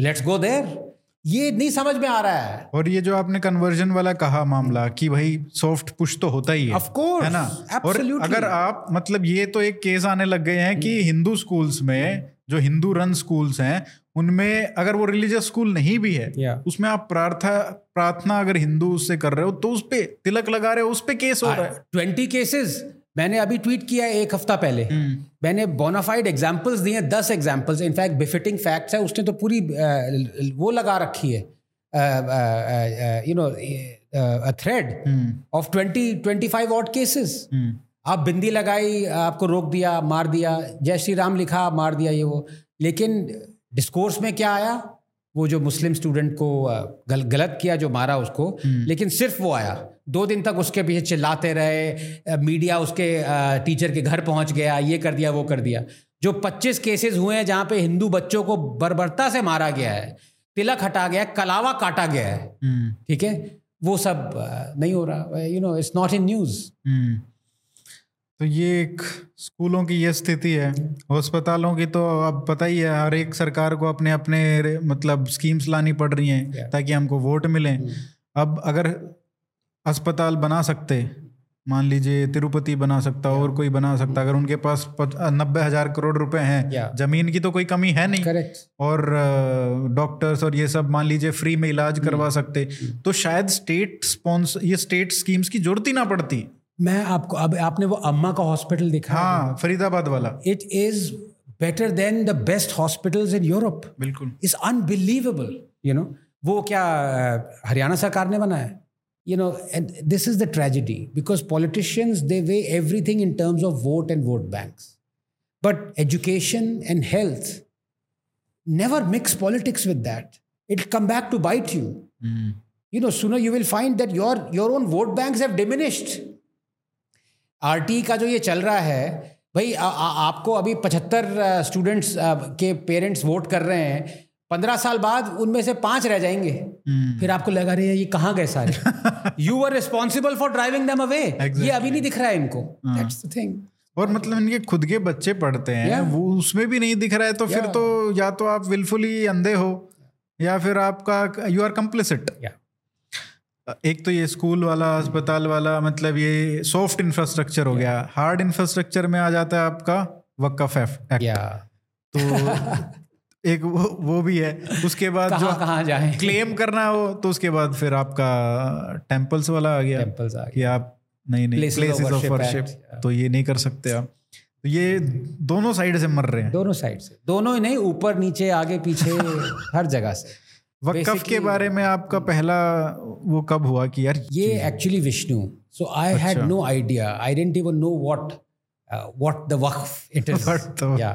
लेट्स गो देयर ये नहीं समझ में आ रहा है। और ये जो आपने कन्वर्जन वाला कहा मामला कि भाई सॉफ्ट पुश तो होता ही है Of course, है ना? और अगर आप मतलब ये तो एक केस आने लग गए हैं कि हिंदू स्कूल्स में जो हिंदू रन स्कूल्स हैं उनमें अगर वो रिलीजियस स्कूल नहीं भी है Yeah. उसमें आप प्रार्थना प्रार्थना अगर हिंदू उससे कर रहे हो तो उस पे तिलक लगा रहे हो उस पे केस हो रहा है। ट्वेंटी केसेस मैंने अभी ट्वीट किया है एक हफ़्ता पहले। hmm. मैंने बोनाफाइड एग्जाम्पल्स दिए दस एग्जाम्पल्स इनफैक्ट बिफिटिंग फैक्ट्स है उसने तो पूरी वो लगा रखी है। You know thread of twenty twenty five out cases आप बिंदी लगाई आपको रोक दिया मार दिया जय श्री राम लिखा मार दिया ये वो। लेकिन डिस्कोर्स में क्या आया? वो जो मुस्लिम स्टूडेंट को गल, गलत किया जो मारा उसको लेकिन सिर्फ़ वो आया। दो दिन तक उसके पीछे चिल्लाते रहे मीडिया उसके टीचर के घर पहुँच गया ये कर दिया वो कर दिया। जो 25 केसेस हुए हैं जहाँ पे हिंदू बच्चों को बर्बरता से मारा गया है तिलक हटा गया है कलावा काटा गया है हम्म, ठीक है? वो सब नहीं हो रहा। You know it's not in news hmm. तो ये एक स्कूलों की ये स्थिति है। अस्पतालों की तो अब पता ही है हर एक सरकार को अपने अपने मतलब स्कीम्स लानी पड़ रही हैं ताकि हमको वोट मिले। अब अगर अस्पताल बना सकते मान लीजिए तिरुपति बना सकता और कोई बना सकता अगर उनके पास नब्बे हज़ार करोड़ रुपए हैं ज़मीन की तो कोई कमी है नहीं। करेक्ट और डॉक्टर्स और ये सब मान लीजिए फ्री में इलाज करवा सकते तो शायद स्टेट स्पॉन्स ये स्टेट स्कीम्स की ज़रूरत ही ना पड़ती। मैं आपको अब आपने वो अम्मा का हॉस्पिटल देखा हाँ फरीदाबाद वाला। It is better than the best hospitals in Europe बिल्कुल। इज़ अनबिलीवेबल यू नो वो क्या हरियाणा सरकार ने बनाया? You know and this is the tragedy because politicians they weigh everything in terms of vote and vote banks but education and health never mix politics with that. It'll come back to bite you. You know sooner you will find that your your own vote banks have diminished. RT का जो ये चल रहा है भाई आ, आ, आपको अभी पचहत्तर स्टूडेंट्स के पेरेंट्स वोट कर रहे हैं पंद्रह साल बाद उनमें से पाँच रह जाएँगे। फिर आपको लगा रही है ये कहाँ गए सारे? You are responsible for driving them away ये अभी नहीं दिख रहा है इनको। दैट्स द थिंग और मतलब इनके खुद के बच्चे पढ़ते हैं Yeah. वो उसमें भी नहीं दिख रहा है तो yeah. फिर तो या तो आप विलफुली अंधे हो या फिर आपका यू आर कम्प्लिसिट या एक तो ये स्कूल वाला अस्पताल वाला मतलब ये सॉफ्ट इंफ्रास्ट्रक्चर हो गया। हार्ड इंफ्रास्ट्रक्चर में आ जाता है आपका वक्फ एक्ट या तो एक वो वो भी है। उसके बाद कहाँ, जो कहाँ कहाँ जाए? क्लेम करना हो तो उसके बाद फिर आपका टेम्पल्स वाला आ गया टेम्पल्स आ गया। कि आप नहीं नहीं प्लेसेस ऑफ़ वर्शिप तो ये नहीं कर सकते आप। तो ये दोनों साइड से मर रहे हैं। दोनों साइड से। दोनों ही नहीं ऊपर नीचे आगे पीछे हर जगह से। वक्फ के बारे में आपका पहला वो कब हुआ कि यार ये actually Vishnu so I had no idea I didn't even know what what the Waqf it is या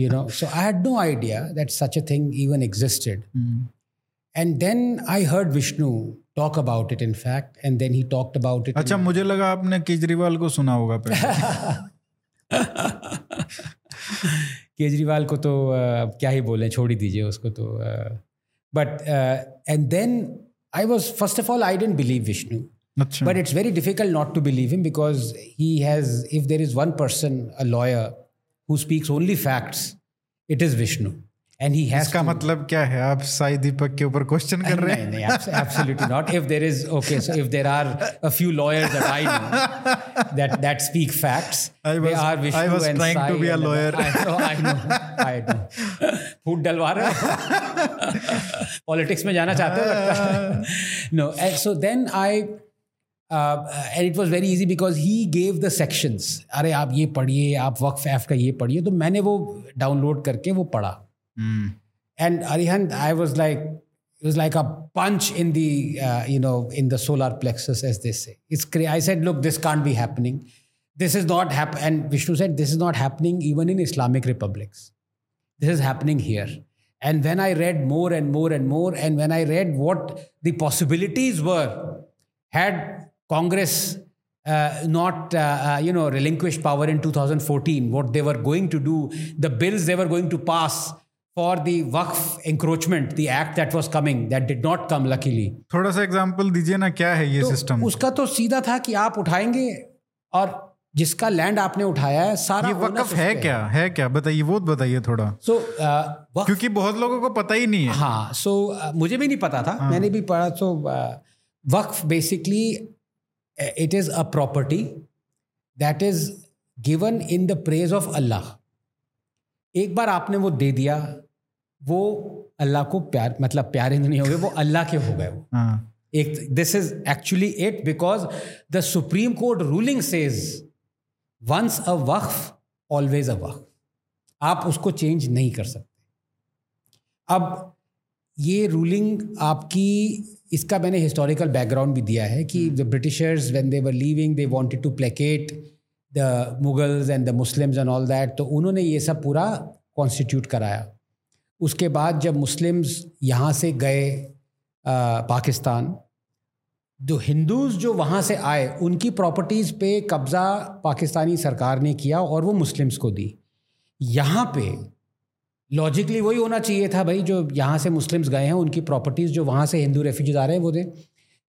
you know so I had no idea that such a thing even existed hmm, and then I heard Vishnu talk about it in fact and then he talked about it अच्छा मुझे लगा आपने केजरीवाल को सुना होगा पहले। केजरीवाल को तो uh, क्या ही बोले छोड़ ही दीजिए उसको तो But uh, and then I was first of all I didn't believe Vishnu. But it's very difficult not to believe him because he has, if there is one person, a lawyer, who speaks only facts, it is Vishnu. And he has इसका मतलब क्या है आप साई दीपक के ऊपर question कर रहे हैं नहीं, नहीं, absolutely not. If there is okay, so if there are a few lawyers that I know that that speak facts, I they was- are Vishnu I was and trying to Sai be a and- lawyer. I know, I know, I know. फूट डलवा रहे politics में जाना चाहते हो लगता है no and so then I and it was very easy because he gave the sections अरे आप ये पढ़िए आप वक्फ एफ़ का ये पढ़िए तो मैंने वो डाउनलोड करके वो पढ़ा Mm. And Arihan, I was like, it was like a punch in the uh, you know in the solar plexus, as they say. It's cra- I said, look, this can't be happening. This is not happening. And Vishnu said, this is not happening even in Islamic republics. This is happening here. And when I read more and more and more, and when I read what the possibilities were, had Congress uh, not uh, uh, you know relinquished power in 2014 what they were going to do the bills they were going to pass for the Waqf encroachment, the act that was coming, that did not come luckily. थोड़ा सा example दीजिए ना क्या है ये तो system उसका तो सीधा था कि आप उठाएँगे और जिसका लैंड आपने उठाया है सारा ये वकफ है क्या? है क्या? बताइए वो बताइए थोड़ा। सो वक्फ क्योंकि बहुत लोगों को पता ही नहीं है। हाँ सो so, uh, मुझे भी नहीं पता था। हाँ. मैंने भी पढ़ा so Waqf basically it is a property that is given in the praise of Allah एक बार आपने वो दे दिया वो अल्लाह को प्यार मतलब प्यारे नहीं हो गए वो अल्लाह के हो गए वो। हाँ। एक this is actually it because the Supreme Court ruling says once a Waqf always a Waqf आप उसको चेंज नहीं कर सकते। अब ये रूलिंग आपकी इसका मैंने हिस्टोरिकल बैकग्राउंड भी दिया है कि the Britishers when they were leaving they wanted to placate the Mughals and the Muslims and all that तो उन्होंने ये सब पूरा कॉन्स्टिट्यूट कराया। उसके बाद जब मुस्लिम्स यहाँ से गए पाकिस्तान जो हिंदूज जो वहाँ से आए उनकी प्रॉपर्टीज़ पे कब्ज़ा पाकिस्तानी सरकार ने किया और वो मुस्लिम्स को दी। यहाँ पे लॉजिकली वही होना चाहिए था भाई जो यहाँ से मुस्लिम्स गए हैं उनकी प्रॉपर्टीज़ जो वहाँ से हिंदू रेफ्यूजीज आ रहे हैं वो दे।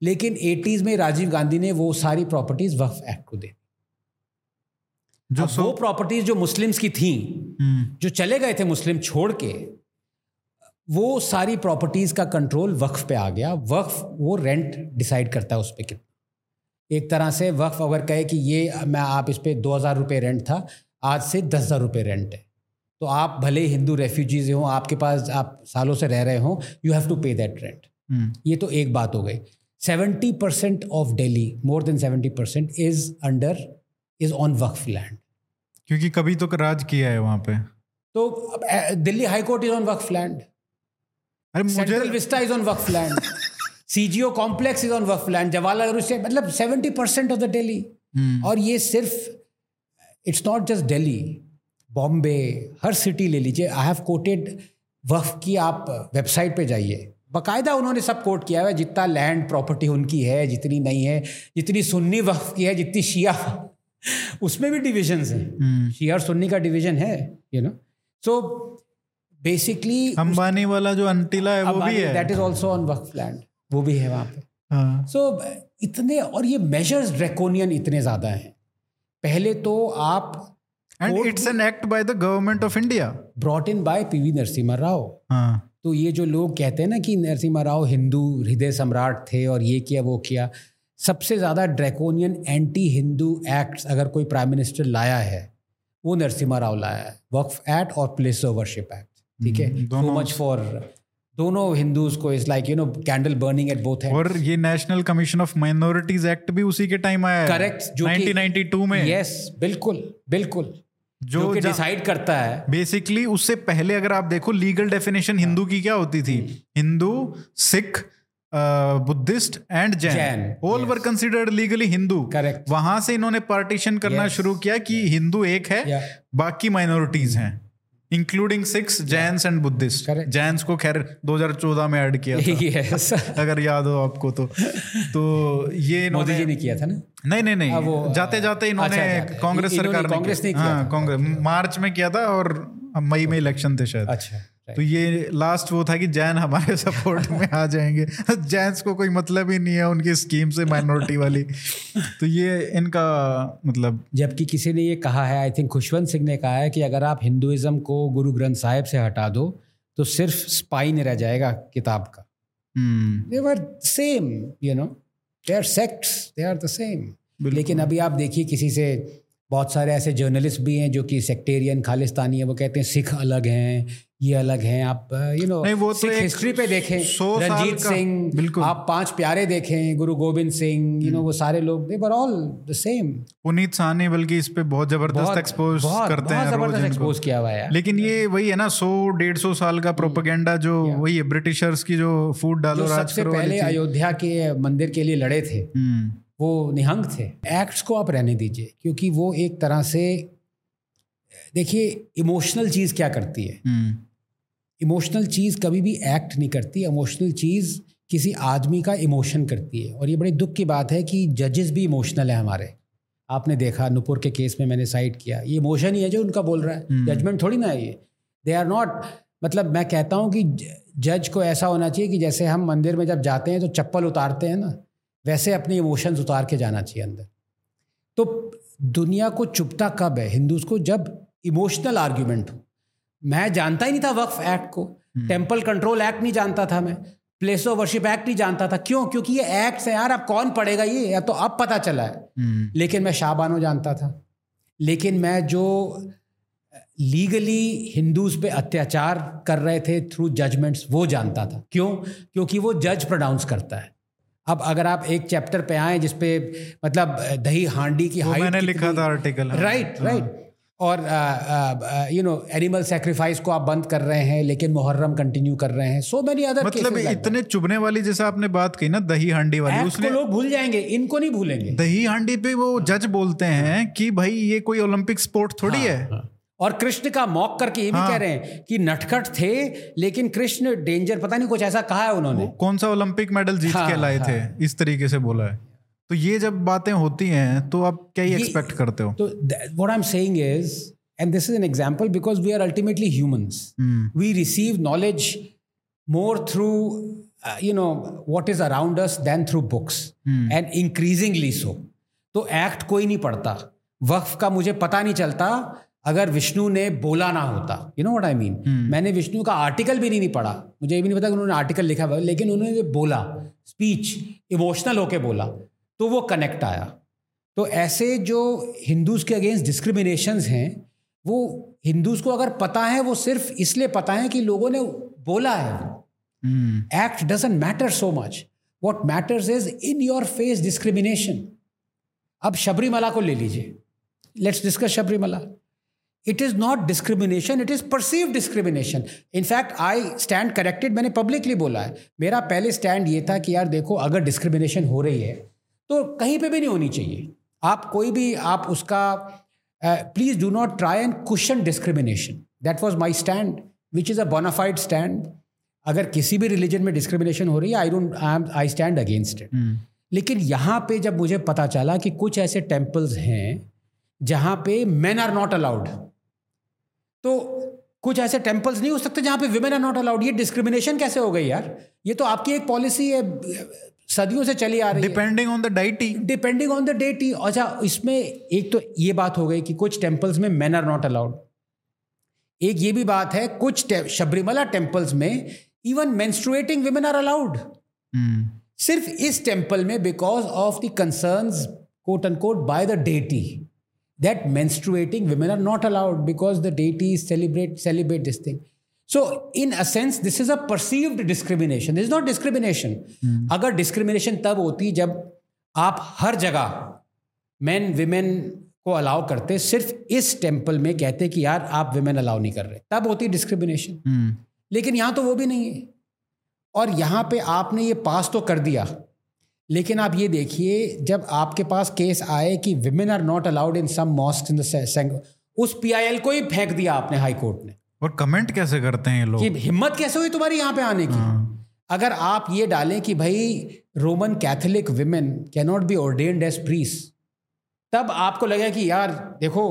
लेकिन एटीज़ में राजीव गांधी ने वो सारी प्रॉपर्टीज़ वक्फ एक्ट को दे जो सो वो प्रॉपर्टीज़ जो मुस्लिम्स की थी हम्म, जो चले गए थे मुस्लिम छोड़ के वो सारी प्रॉपर्टीज़ का कंट्रोल वक्फ पे आ गया। वक्फ वो रेंट डिसाइड करता है उस पर कितना एक तरह से वक्फ अगर कहे कि ये मैं आप इस पर दो हज़ार रुपये रेंट था आज से दस हज़ार रुपये रेंट है। तो आप भले हिंदू रेफ्यूजीज हों आपके पास आप सालों से रह रहे हों you have to pay that rent ये तो एक बात हो गई। Seventy percent of Delhi more than seventy percent is under is on Waqf land क्योंकि कभी तो राज किया है वहाँ पे। तो Delhi High Court is on Waqf land अरे मुझे Vista is on Waqf land CGO complex is on Waqf land Jawaharlal Nehru मतलब seventy percent of the Delhi और ये सिर्फ़ it's not just Delhi Bombay her city ले लीजिए. आई have coated वक्फ की आप वेबसाइट पे जाइए. बाकायदा उन्होंने सब कोट किया है. जितना लैंड प्रॉपर्टी उनकी है जितनी नहीं है जितनी सुन्नी वक्फ की है जितनी शिया उसमें भी डिविजन्स हैं. हम्म। शिया और सुन्नी का डिवीज़न है you know so basically Ambani वाला जो अंटिला है वो भी है। That is also on Waqf land वो भी है वहाँ पे। हाँ, सो इतने और ये मेजर्स ड्रैकोनियन इतने ज़्यादा हैं। पहले तो आप and it's an act by the Government of India brought in by PV Narasimha Rao हाँ। तो ये जो लोग कहते हैं ना कि नरसिम्हा राव हिंदू हृदय सम्राट थे और ये किया वो किया सबसे ज़्यादा ड्रैकोनियन एंटी हिंदू एक्ट्स अगर कोई प्राइम मिनिस्टर लाया है वो नरसिम्हा राव लाया है। वक्फ एक्ट और प्लेस ऑफ़ वर्शिप एक्ट ठीक है? हम्म, सो मच फॉर दोनों हिंदूज को is like you know candle burning at both और ये national commission of minorities act भी उसी के टाइम आया है। करेक्ट जो 1992 में। यस बिल्कुल बिल्कुल। जो जो डिसाइड करता है। बेसिकली उससे पहले अगर आप देखो लीगल डेफिनेशन हिंदू की क्या होती थी? Hindu Sikh Buddhist and Jain. Jain, all were considered legally Hindu correct वहाँ से इन्होंने पार्टीशन करना Yes. शुरू किया कि हिंदू एक है Yeah. बाकी माइनॉरिटीज हैं। Including Sikhs Jains and Buddhist Jains Jains को खैर 2014 में ऐड किया था। Yes. अगर याद हो आपको तो। तो ये मोदी जी ने किया था ना? नहीं नहीं नहीं। हाँ, वो, जाते जाते इन्होंने अच्छा, कांग्रेस सरकार ने कांग्रेस ने। किया हाँ कांग्रेस। मार्च में किया था और मई में इलेक्शन थे शायद। अच्छा। तो ये लास्ट वो था कि जैन हमारे सपोर्ट में आ जाएँगे। जैन्स को कोई मतलब ही नहीं है उनकी स्कीम से माइनॉरिटी वाली। तो ये इनका मतलब जबकि किसी ने ये कहा है आई थिंक खुशवंत सिंह ने कहा है कि अगर आप हिंदुइज्म को गुरु ग्रंथ साहिब से हटा दो तो सिर्फ़ स्पाइन रह जाएगा किताब का। They same you know they are sects they are the same लेकिन अभी आप देखिए किसी से बहुत सारे ऐसे जर्नलिस्ट भी हैं जो कि सेक्टेरियन खालिस्तानी है वो कहते हैं सिख अलग हैं ये अलग हैं। आप यू नो नहीं, वो तो सिख हिस्ट्री पे देखें। रंजीत सिंह बिल्कुल। आप पाँच प्यारे देखें गुरु गोविंद सिंह यू नो वो सारे लोग they were all the same Puneet Sahni बल्कि इस पे बहुत ज़बरदस्त एक्सपोज करते हैं ज़बरदस्त एक्सपोज किया हुआ है लेकिन ये वही है ना सौ डेढ़ सौ साल का प्रोपेगेंडा जो वही है ब्रिटिशर्स की जो फ़ूड डालो राज सबसे पहले अयोध्या के मंदिर के लिए लड़े थे हम्म। वो निहंग थे। एक्ट्स को आप रहने दीजिए क्योंकि वो एक तरह से देखिए इमोशनल चीज़ क्या करती है? हम्म। इमोशनल चीज़ कभी भी एक्ट नहीं करती इमोशनल चीज़ किसी आदमी का इमोशन करती है। और ये बड़ी दुख की बात है कि जजेस भी इमोशनल हैं हमारे। आपने देखा नुपुर के केस में मैंने साइड किया ये इमोशन ही है जो उनका बोल रहा है। हम्म। जजमेंट थोड़ी ना है ये। दे आर नॉट मतलब मैं कहता हूँ कि जज को ऐसा होना चाहिए कि जैसे हम मंदिर में जब जाते हैं तो चप्पल उतारते हैं ना वैसे अपने इमोशंस उतार के जाना चाहिए अंदर। तो दुनिया को चुपता कब है? हिंदूज को जब इमोशनल आर्ग्यूमेंट हो। मैं जानता ही नहीं था वक्फ एक्ट को। टेंपल कंट्रोल एक्ट नहीं जानता था मैं। प्लेस ऑफ़ वर्शिप एक्ट नहीं जानता था। क्यों? क्योंकि ये एक्ट है यार अब कौन पढ़ेगा ये? या तो अब पता चला है। हम्म। लेकिन मैं शाहबानो जानता था। लेकिन मैं जो लीगली हिंदूज पे अत्याचार कर रहे थे थ्रू जजमेंट्स वो जानता था। क्यों? क्योंकि वो जज प्रोनाउंस करता है। अब अगर आप एक चैप्टर पे आए जिसपे मतलब दही हांडी की हाइट मैंने लिखा था आर्टिकल राइट राइट और यू नो एनिमल सेक्रीफाइस को आप बंद कर रहे हैं लेकिन मुहर्रम कंटिन्यू कर रहे हैं। सो मेनी अदर मतलब इतने चुभने वाली जैसे आपने बात की ना दही हांडी वाली उसको उसने लोग भूल जाएँगे इनको नहीं भूलेंगे। दही हांडी पे वो जज बोलते हैं कि भाई ये कोई ओलंपिक स्पोर्ट थोड़ी है और कृष्ण का मॉक करके ये भी हाँ। कह रहे हैं कि नटखट थे लेकिन कृष्ण डेंजर पता नहीं कुछ ऐसा कहा है उन्होंने। कौन सा ओलंपिक मेडल जीत हाँ, के लाए हाँ। थे इस तरीके से बोला है। तो ये जब बातें होती हैं तो आप क्या ही एक्सपेक्ट करते हो? तो what I am saying is and this is an example because we are ultimately humans receive knowledge more through uh, you know what is around us than through books. And increasingly so. तो act कोई नहीं पढ़ता। वक्फ का मुझे पता नहीं चलता अगर विष्णु ने बोला ना होता। You know what I mean मैंने विष्णु का आर्टिकल भी नहीं, नहीं पढ़ा। मुझे ये भी नहीं पता कि उन्होंने आर्टिकल लिखा हुआ लेकिन उन्होंने बोला। स्पीच इमोशनल होके बोला। तो वो कनेक्ट आया। तो ऐसे जो हिंदूज के अगेंस्ट डिस्क्रिमिनेशंस हैं वो हिंदूज को अगर पता है वो सिर्फ़ इसलिए पता है कि लोगों ने बोला है act doesn't matter so much what matters is in your face discrimination अब शबरीमला को ले लीजिए। Let's discuss Sabarimala it is not discrimination it is perceive discrimination in fact I stand corrected मैंने पब्लिकली बोला है। मेरा पहले स्टैंड ये था कि यार देखो अगर डिस्क्रिमिनेशन हो रही है तो कहीं पे भी नहीं होनी चाहिए। आप कोई भी आप उसका please do not try and question discrimination that was my stand which is a bona fide stand अगर किसी भी रिलीजन में डिस्क्रिमिनेशन हो रही है I don't I am I stand against it लेकिन यहाँ पे जब मुझे पता चला कि कुछ ऐसे टेम्पल्स हैं जहाँ पे मैन आर नॉट अलाउड तो कुछ ऐसे टेम्पल्स नहीं हो सकते जहाँ पे विमेन आर नॉट अलाउड ये डिस्क्रिमिनेशन कैसे हो गई यार? ये तो आपकी एक पॉलिसी है सदियों से चली आ रही depending on the deity depending on the deity अच्छा इसमें एक तो ये बात हो गई कि कुछ टेम्पल्स में मैन आर नॉट अलाउड एक ये भी बात है कुछ टे- शबरीमला टेम्पल्स में even menstruating women are allowed सिर्फ़ इस टेंपल में because of the concerns quote and quote by the deity that menstruating women are not allowed because the deities celebrate celebrate this thing so in a sense this is a perceived discrimination. This is not discrimination. अगर discrimination तब होती जब आप हर जगह man women को allow करते सिर्फ़ इस टेंपल में कहते कि यार आप विमेन अलाउ नहीं कर रहे। तब होती डिस्क्रिमिनेशन लेकिन यहाँ तो वो भी नहीं है। और यहाँ पे आपने ये पास तो कर दिया। लेकिन आप ये देखिए जब आपके पास केस आए कि women are not allowed in some mosque in the उस पीआईएल को ही फेंक दिया आपने हाई कोर्ट ने। और कमेंट कैसे करते हैं लोग? हिम्मत कैसे हुई तुम्हारी यहाँ पे आने की? अगर आप ये डालें कि भाई Roman Catholic women can not be ordained as priest तब आपको लगेगा कि यार देखो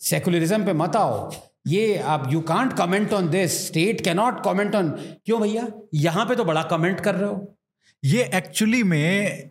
सेकुलरिज्म पे मत आओ। ये आप you can't comment on this state cannot comment on क्यों भैया? यहाँ पे तो बड़ा कमेंट कर रहे हो। ये एक्चुअली में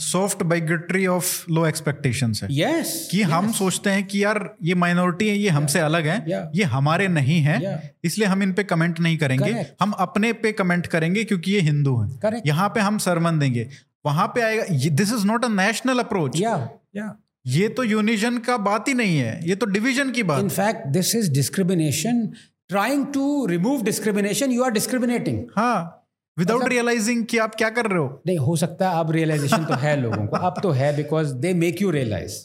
soft bigotry of low expectations है यस कि yes. हम सोचते हैं कि यार ये माइनॉरिटी है ये हमसे अलग है Yeah. ये हमारे नहीं है Yeah. इसलिए हम इन पे कमेंट नहीं करेंगे Correct. हम अपने पे कमेंट करेंगे क्योंकि ये हिंदू हैं Correct. यहाँ पे हम सरमन देंगे वहाँ पे आएगा this is not a national approach या या ये तो यूनिजन का बात ही नहीं है ये तो डिविजन की बात fact, this is discrimination. Trying to remove discrimination, you are discriminating. हाँ विदाउट रियलाइजिंग कि आप क्या कर रहे हो। नहीं हो सकता है अब रियलाइजेशन तो है लोगों को। अब तो है because they make you realise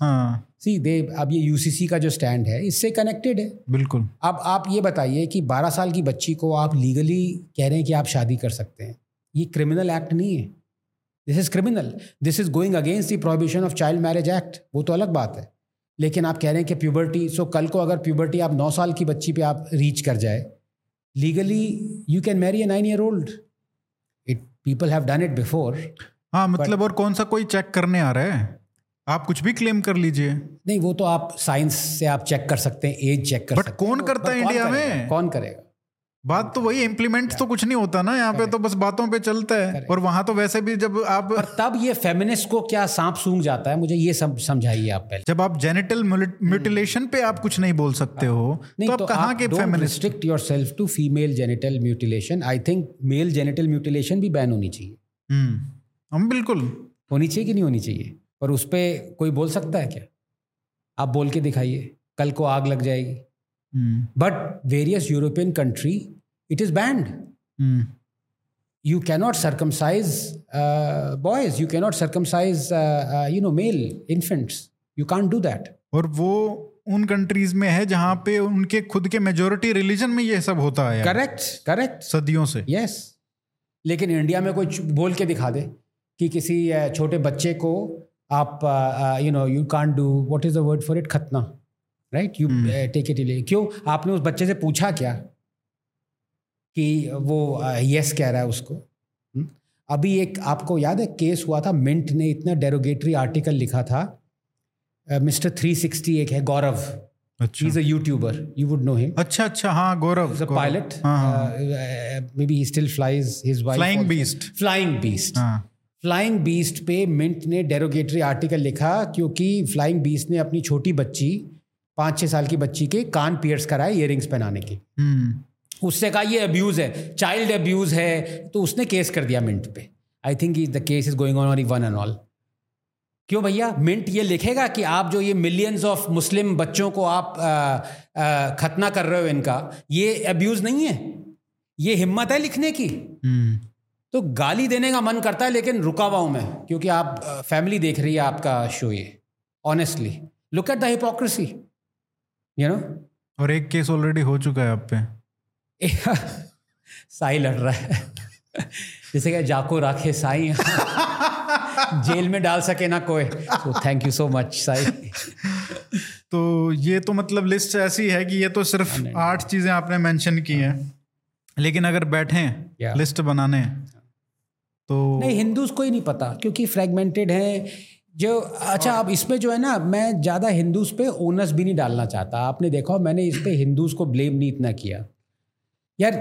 see they अब ये यूसीसी का जो स्टैंड है इससे कनेक्टेड है। बिल्कुल। अब आप ये बताइए कि 12 साल की बच्ची को आप लीगली कह रहे हैं कि आप शादी कर सकते हैं। ये क्रिमिनल एक्ट नहीं है। This is criminal this is going against the prohibition of child marriage act वो तो अलग बात है। लेकिन आप कह रहे हैं कि प्यूबर्टी सो कल को अगर प्यूबर्टी आप नौ साल की बच्ची पे आप रीच कर जाए legally you can marry a nine year old people have done it before हाँ मतलब और कौन सा कोई चेक करने आ रहा है? आप कुछ भी क्लेम कर लीजिए। नहीं वो तो आप साइंस से आप चेक कर सकते हैं एज चेक कर बट सकते हैं। कौन करता है इंडिया में? कौन करेगा? बात तो वही इम्प्लीमेंट तो कुछ नहीं होता ना यहाँ पे तो बस बातों पे चलता है। और वहाँ तो वैसे भी जब आप पर तब ये फेमिनिस्ट को क्या सांप सूंघ जाता है? मुझे ये सब समझाइए आप पहले। जब आप जेनिटल म्यूटिलेशन पे आप कुछ नहीं बोल सकते हो नहीं तो आप कहाँ के feminist restrict your self to female genital mutilation I think male genital mutilation भी बैन होनी चाहिए। हम्म हम बिल्कुल। होनी चाहिए कि नहीं होनी चाहिए? पर उस पर कोई बोल सकता है क्या? आप बोल के दिखाइए कल को आग लग जाएगी। But various European country it is banned hmm, you cannot circumcise uh, boys. You cannot circumcise uh, uh, you know male infants. You can't do that. और वो उन कंट्रीज़ में है जहाँ पे उनके खुद के मेजोरिटी रिलीजन में ये सब होता है correct correct. सदियों से। Yes yes. लेकिन इंडिया में कोई बोल के दिखा दे कि किसी uh, छोटे बच्चे को आप you know you can't do what is the word for it खतना राइट यू टेक इट क्यों? आपने उस बच्चे से पूछा क्या? कि वो यस कह रहा है उसको हम्म? अभी एक आपको याद है केस हुआ था मिंट ने इतना डेरोगेटरी आर्टिकल लिखा था मिस्टर थ्री सिक्सटी एक है गौरव अच्छा is a YouTuber you would know him अच्छा अच्छा हाँ गौरव a गौरव। pilot. हाँ हाँ Uh, maybe he still flies his wife. Flying also. Beast. Flying Beast. हाँ फ्लाइंग बीस्ट पे मिंट ने डेरोगेटरी आर्टिकल लिखा क्योंकि फ्लाइंग बीस्ट ने अपनी छोटी बच्ची पाँच छः साल की बच्ची के कान पियर्स कराए इयरिंग्स पहनाने के हम्म उससे कहा ये अब्यूज़ है चाइल्ड अब्यूज़ है। तो उसने केस कर दिया मिंट पे। I think the case is going on one and all क्यों भैया? मिंट ये लिखेगा कि आप जो ये मिलियंस ऑफ़ मुस्लिम बच्चों को आप आ, आ, खतना कर रहे हो इनका ये अब्यूज़ नहीं है। ये हिम्मत है लिखने की। हम्म। तो गाली देने का मन करता है लेकिन रुका हुआ हूँ मैं क्योंकि आप फैमिली देख रही है आपका शो ये honestly look at the hypocrisy you know और एक केस ऑलरेडी हो चुका है आप पे। साई लड़ रहा है। जैसे कि जाको राखे साई। जेल में डाल सके ना कोई। तो thank you so much Sai. तो ये तो मतलब लिस्ट ऐसी है कि ये तो सिर्फ़ आठ चीज़ें आपने मेंशन की हैं। लेकिन अगर बैठे. लिस्ट बनाने तो नहीं हिंदूज को ही नहीं पता क्योंकि फ्रेगमेंटेड है। जो अच्छा अब इसमें जो है ना मैं ज़्यादा हिंदूज पे ओनस भी नहीं डालना चाहता। आपने देखा मैंने इस पे हिंदूज को ब्लेम नहीं इतना किया। यार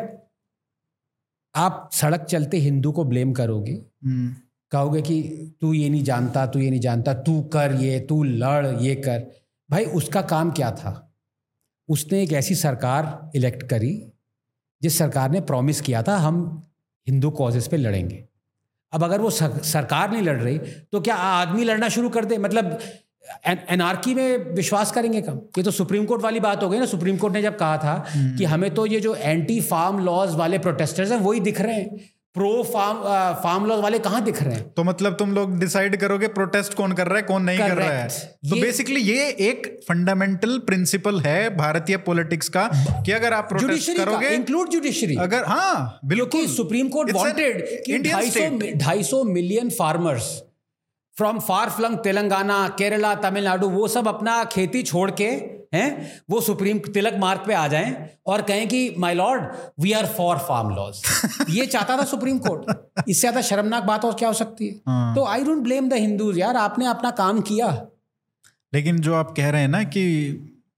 आप सड़क चलते हिंदू को ब्लेम करोगे? हम्म, कहोगे कि तू ये नहीं जानता तू ये नहीं जानता तू कर ये तू लड़ ये कर। भाई उसका काम क्या था? उसने एक ऐसी सरकार इलेक्ट करी जिस सरकार ने प्रॉमिस किया था हम हिंदू कॉजेस पे लड़ेंगे। अब अगर वो सरकार नहीं लड़ रही तो क्या आदमी लड़ना शुरू कर दे? मतलब एनआरकी में विश्वास करेंगे कम। ये तो सुप्रीम कोर्ट वाली बात हो गई ना। सुप्रीम कोर्ट ने जब कहा था कि हमें तो ये जो एंटी फार्म लॉज वाले प्रोटेस्टर्स हैं वही दिख रहे हैं। प्रो फार्म फार्म लॉज वाले कहाँ दिख रहे हैं? तो मतलब तुम लोग डिसाइड करोगे प्रोटेस्ट कौन कर रहा है कौन नहीं Correct. कर रहा है? तो बेसिकली ये एक फंडामेंटल प्रिंसिपल है भारतीय पॉलिटिक्स का कि अगर आप प्रोटेस्ट करोगे इंक्लूड जुडिशरी अगर हाँ बिल्कुल। सुप्रीम कोर्ट वांटेड कि Indian 250 state. 250 million farmers from far flung Telangana Kerala Tamil Nadu वो सब अपना खेती छोड़ के हैं वो सुप्रीम तिलक मार्ग पे आ जाएँ और कहें कि my lord we are for farm laws ये चाहता था सुप्रीम कोर्ट इससे ज़्यादा शर्मनाक बात और क्या हो सकती है? हाँ। तो I don't blame the Hindus यार आपने अपना काम किया। लेकिन जो आप कह रहे हैं ना कि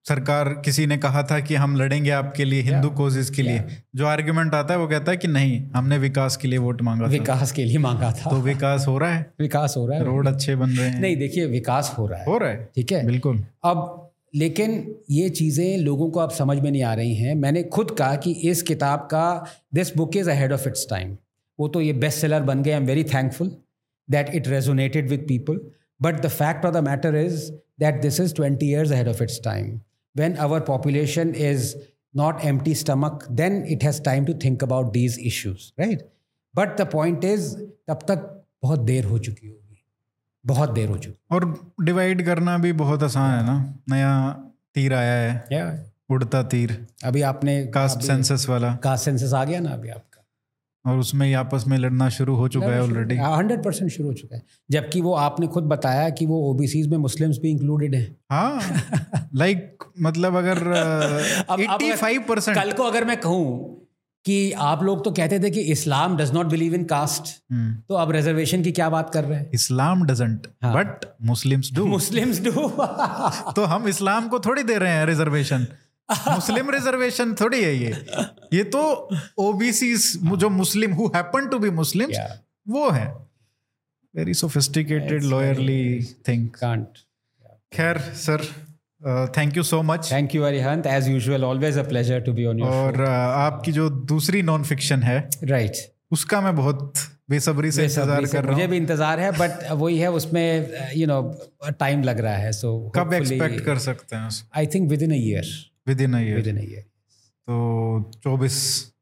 सरकार किसी ने कहा था कि हम लड़ेंगे आपके लिए हिंदू कोजेस के लिए। जो आर्ग्यूमेंट आता है वो कहता है कि नहीं हमने विकास के लिए वोट मांगा था। विकास के लिए मांगा था। तो विकास हो रहा है। विकास हो रहा है। रोड अच्छे बन रहे हैं। नहीं देखिए विकास हो रहा है। हो रहा है। ठीक है? बिल्कुल। अब लेकिन ये चीज़ें लोगों को अब समझ में नहीं आ रही हैं। मैंने खुद कहा कि इस किताब का this book is ahead of its time वो तो ये बेस्ट सेलर बन गए। I am very thankful that it resonated with people but the fact of the matter is that this is twenty years ahead of its time when our population is not empty stomach then it has time to think about these issues right but the point is तब तक बहुत देर हो चुकी होगी बहुत देर हो चुकी और डिवाइड करना भी बहुत आसान है ना नया तीर आया है yeah. उड़ता तीर अभी आपने कास्ट सेंसस वाला कास्ट सेंसस आ गया ना अभी आपका और उसमें ही आपस में लड़ना शुरू हो चुका है ऑलरेडी हंड्रेड परसेंट शुरू हो चुका है। जबकि वो आपने खुद बताया कि वो ओबीसीज में मुस्लिम्स भी इंक्लूडेड हैं। हाँ लाइक like, मतलब अगर एट्टी फाइव परसेंट कल को अगर मैं कहूँ कि आप लोग तो कहते थे कि Islam does not believe in caste तो अब रिजर्वेशन की क्या बात कर रहे हैं? इस्लाम डजेंट हाँ। But Muslims do Muslims do तो हम इस्लाम को थोड़ी दे रहे हैं रिजर्वेशन मुस्लिम रिजर्वेशन थोड़ी है ये। ये तो ओबीसी जो Muslim who happen to be Muslim वो है। Very sophisticated lawyerly think can't खैर sir thank you so much thank you Arihant as usual always a pleasure to be on your और uh, आपकी जो दूसरी नॉन फिक्शन है right right. उसका मैं बहुत बेसब्री से इंतज़ार कर रहा मुझे भी इंतज़ार है बट वही है उसमें यू नो टाइम लग रहा है सो so कब एक्सपेक्ट कर सकते हैं I think within a year within year. Within year तो चौबीस।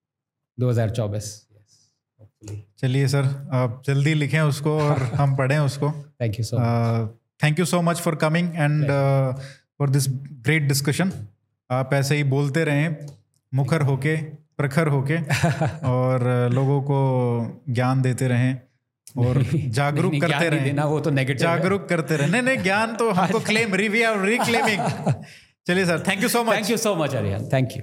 2024 yes hopefully. चलिए सर आप जल्दी लिखें उसको और हम पढ़ें उसको। You so much. Thank you so much for coming and for this great discussion आप ऐसे ही बोलते रहें मुखर होके प्रखर होके और uh, लोगों को ज्ञान देते रहें और जागरूक करते रहें। देना वो तो नेगेटिव जागरूक करते रहें। नहीं नहीं ज्ञान तो हमको क्लेम रिव्यू रिक्लेमिंग चलिए sir thank you so much thank you so much Arihan thank you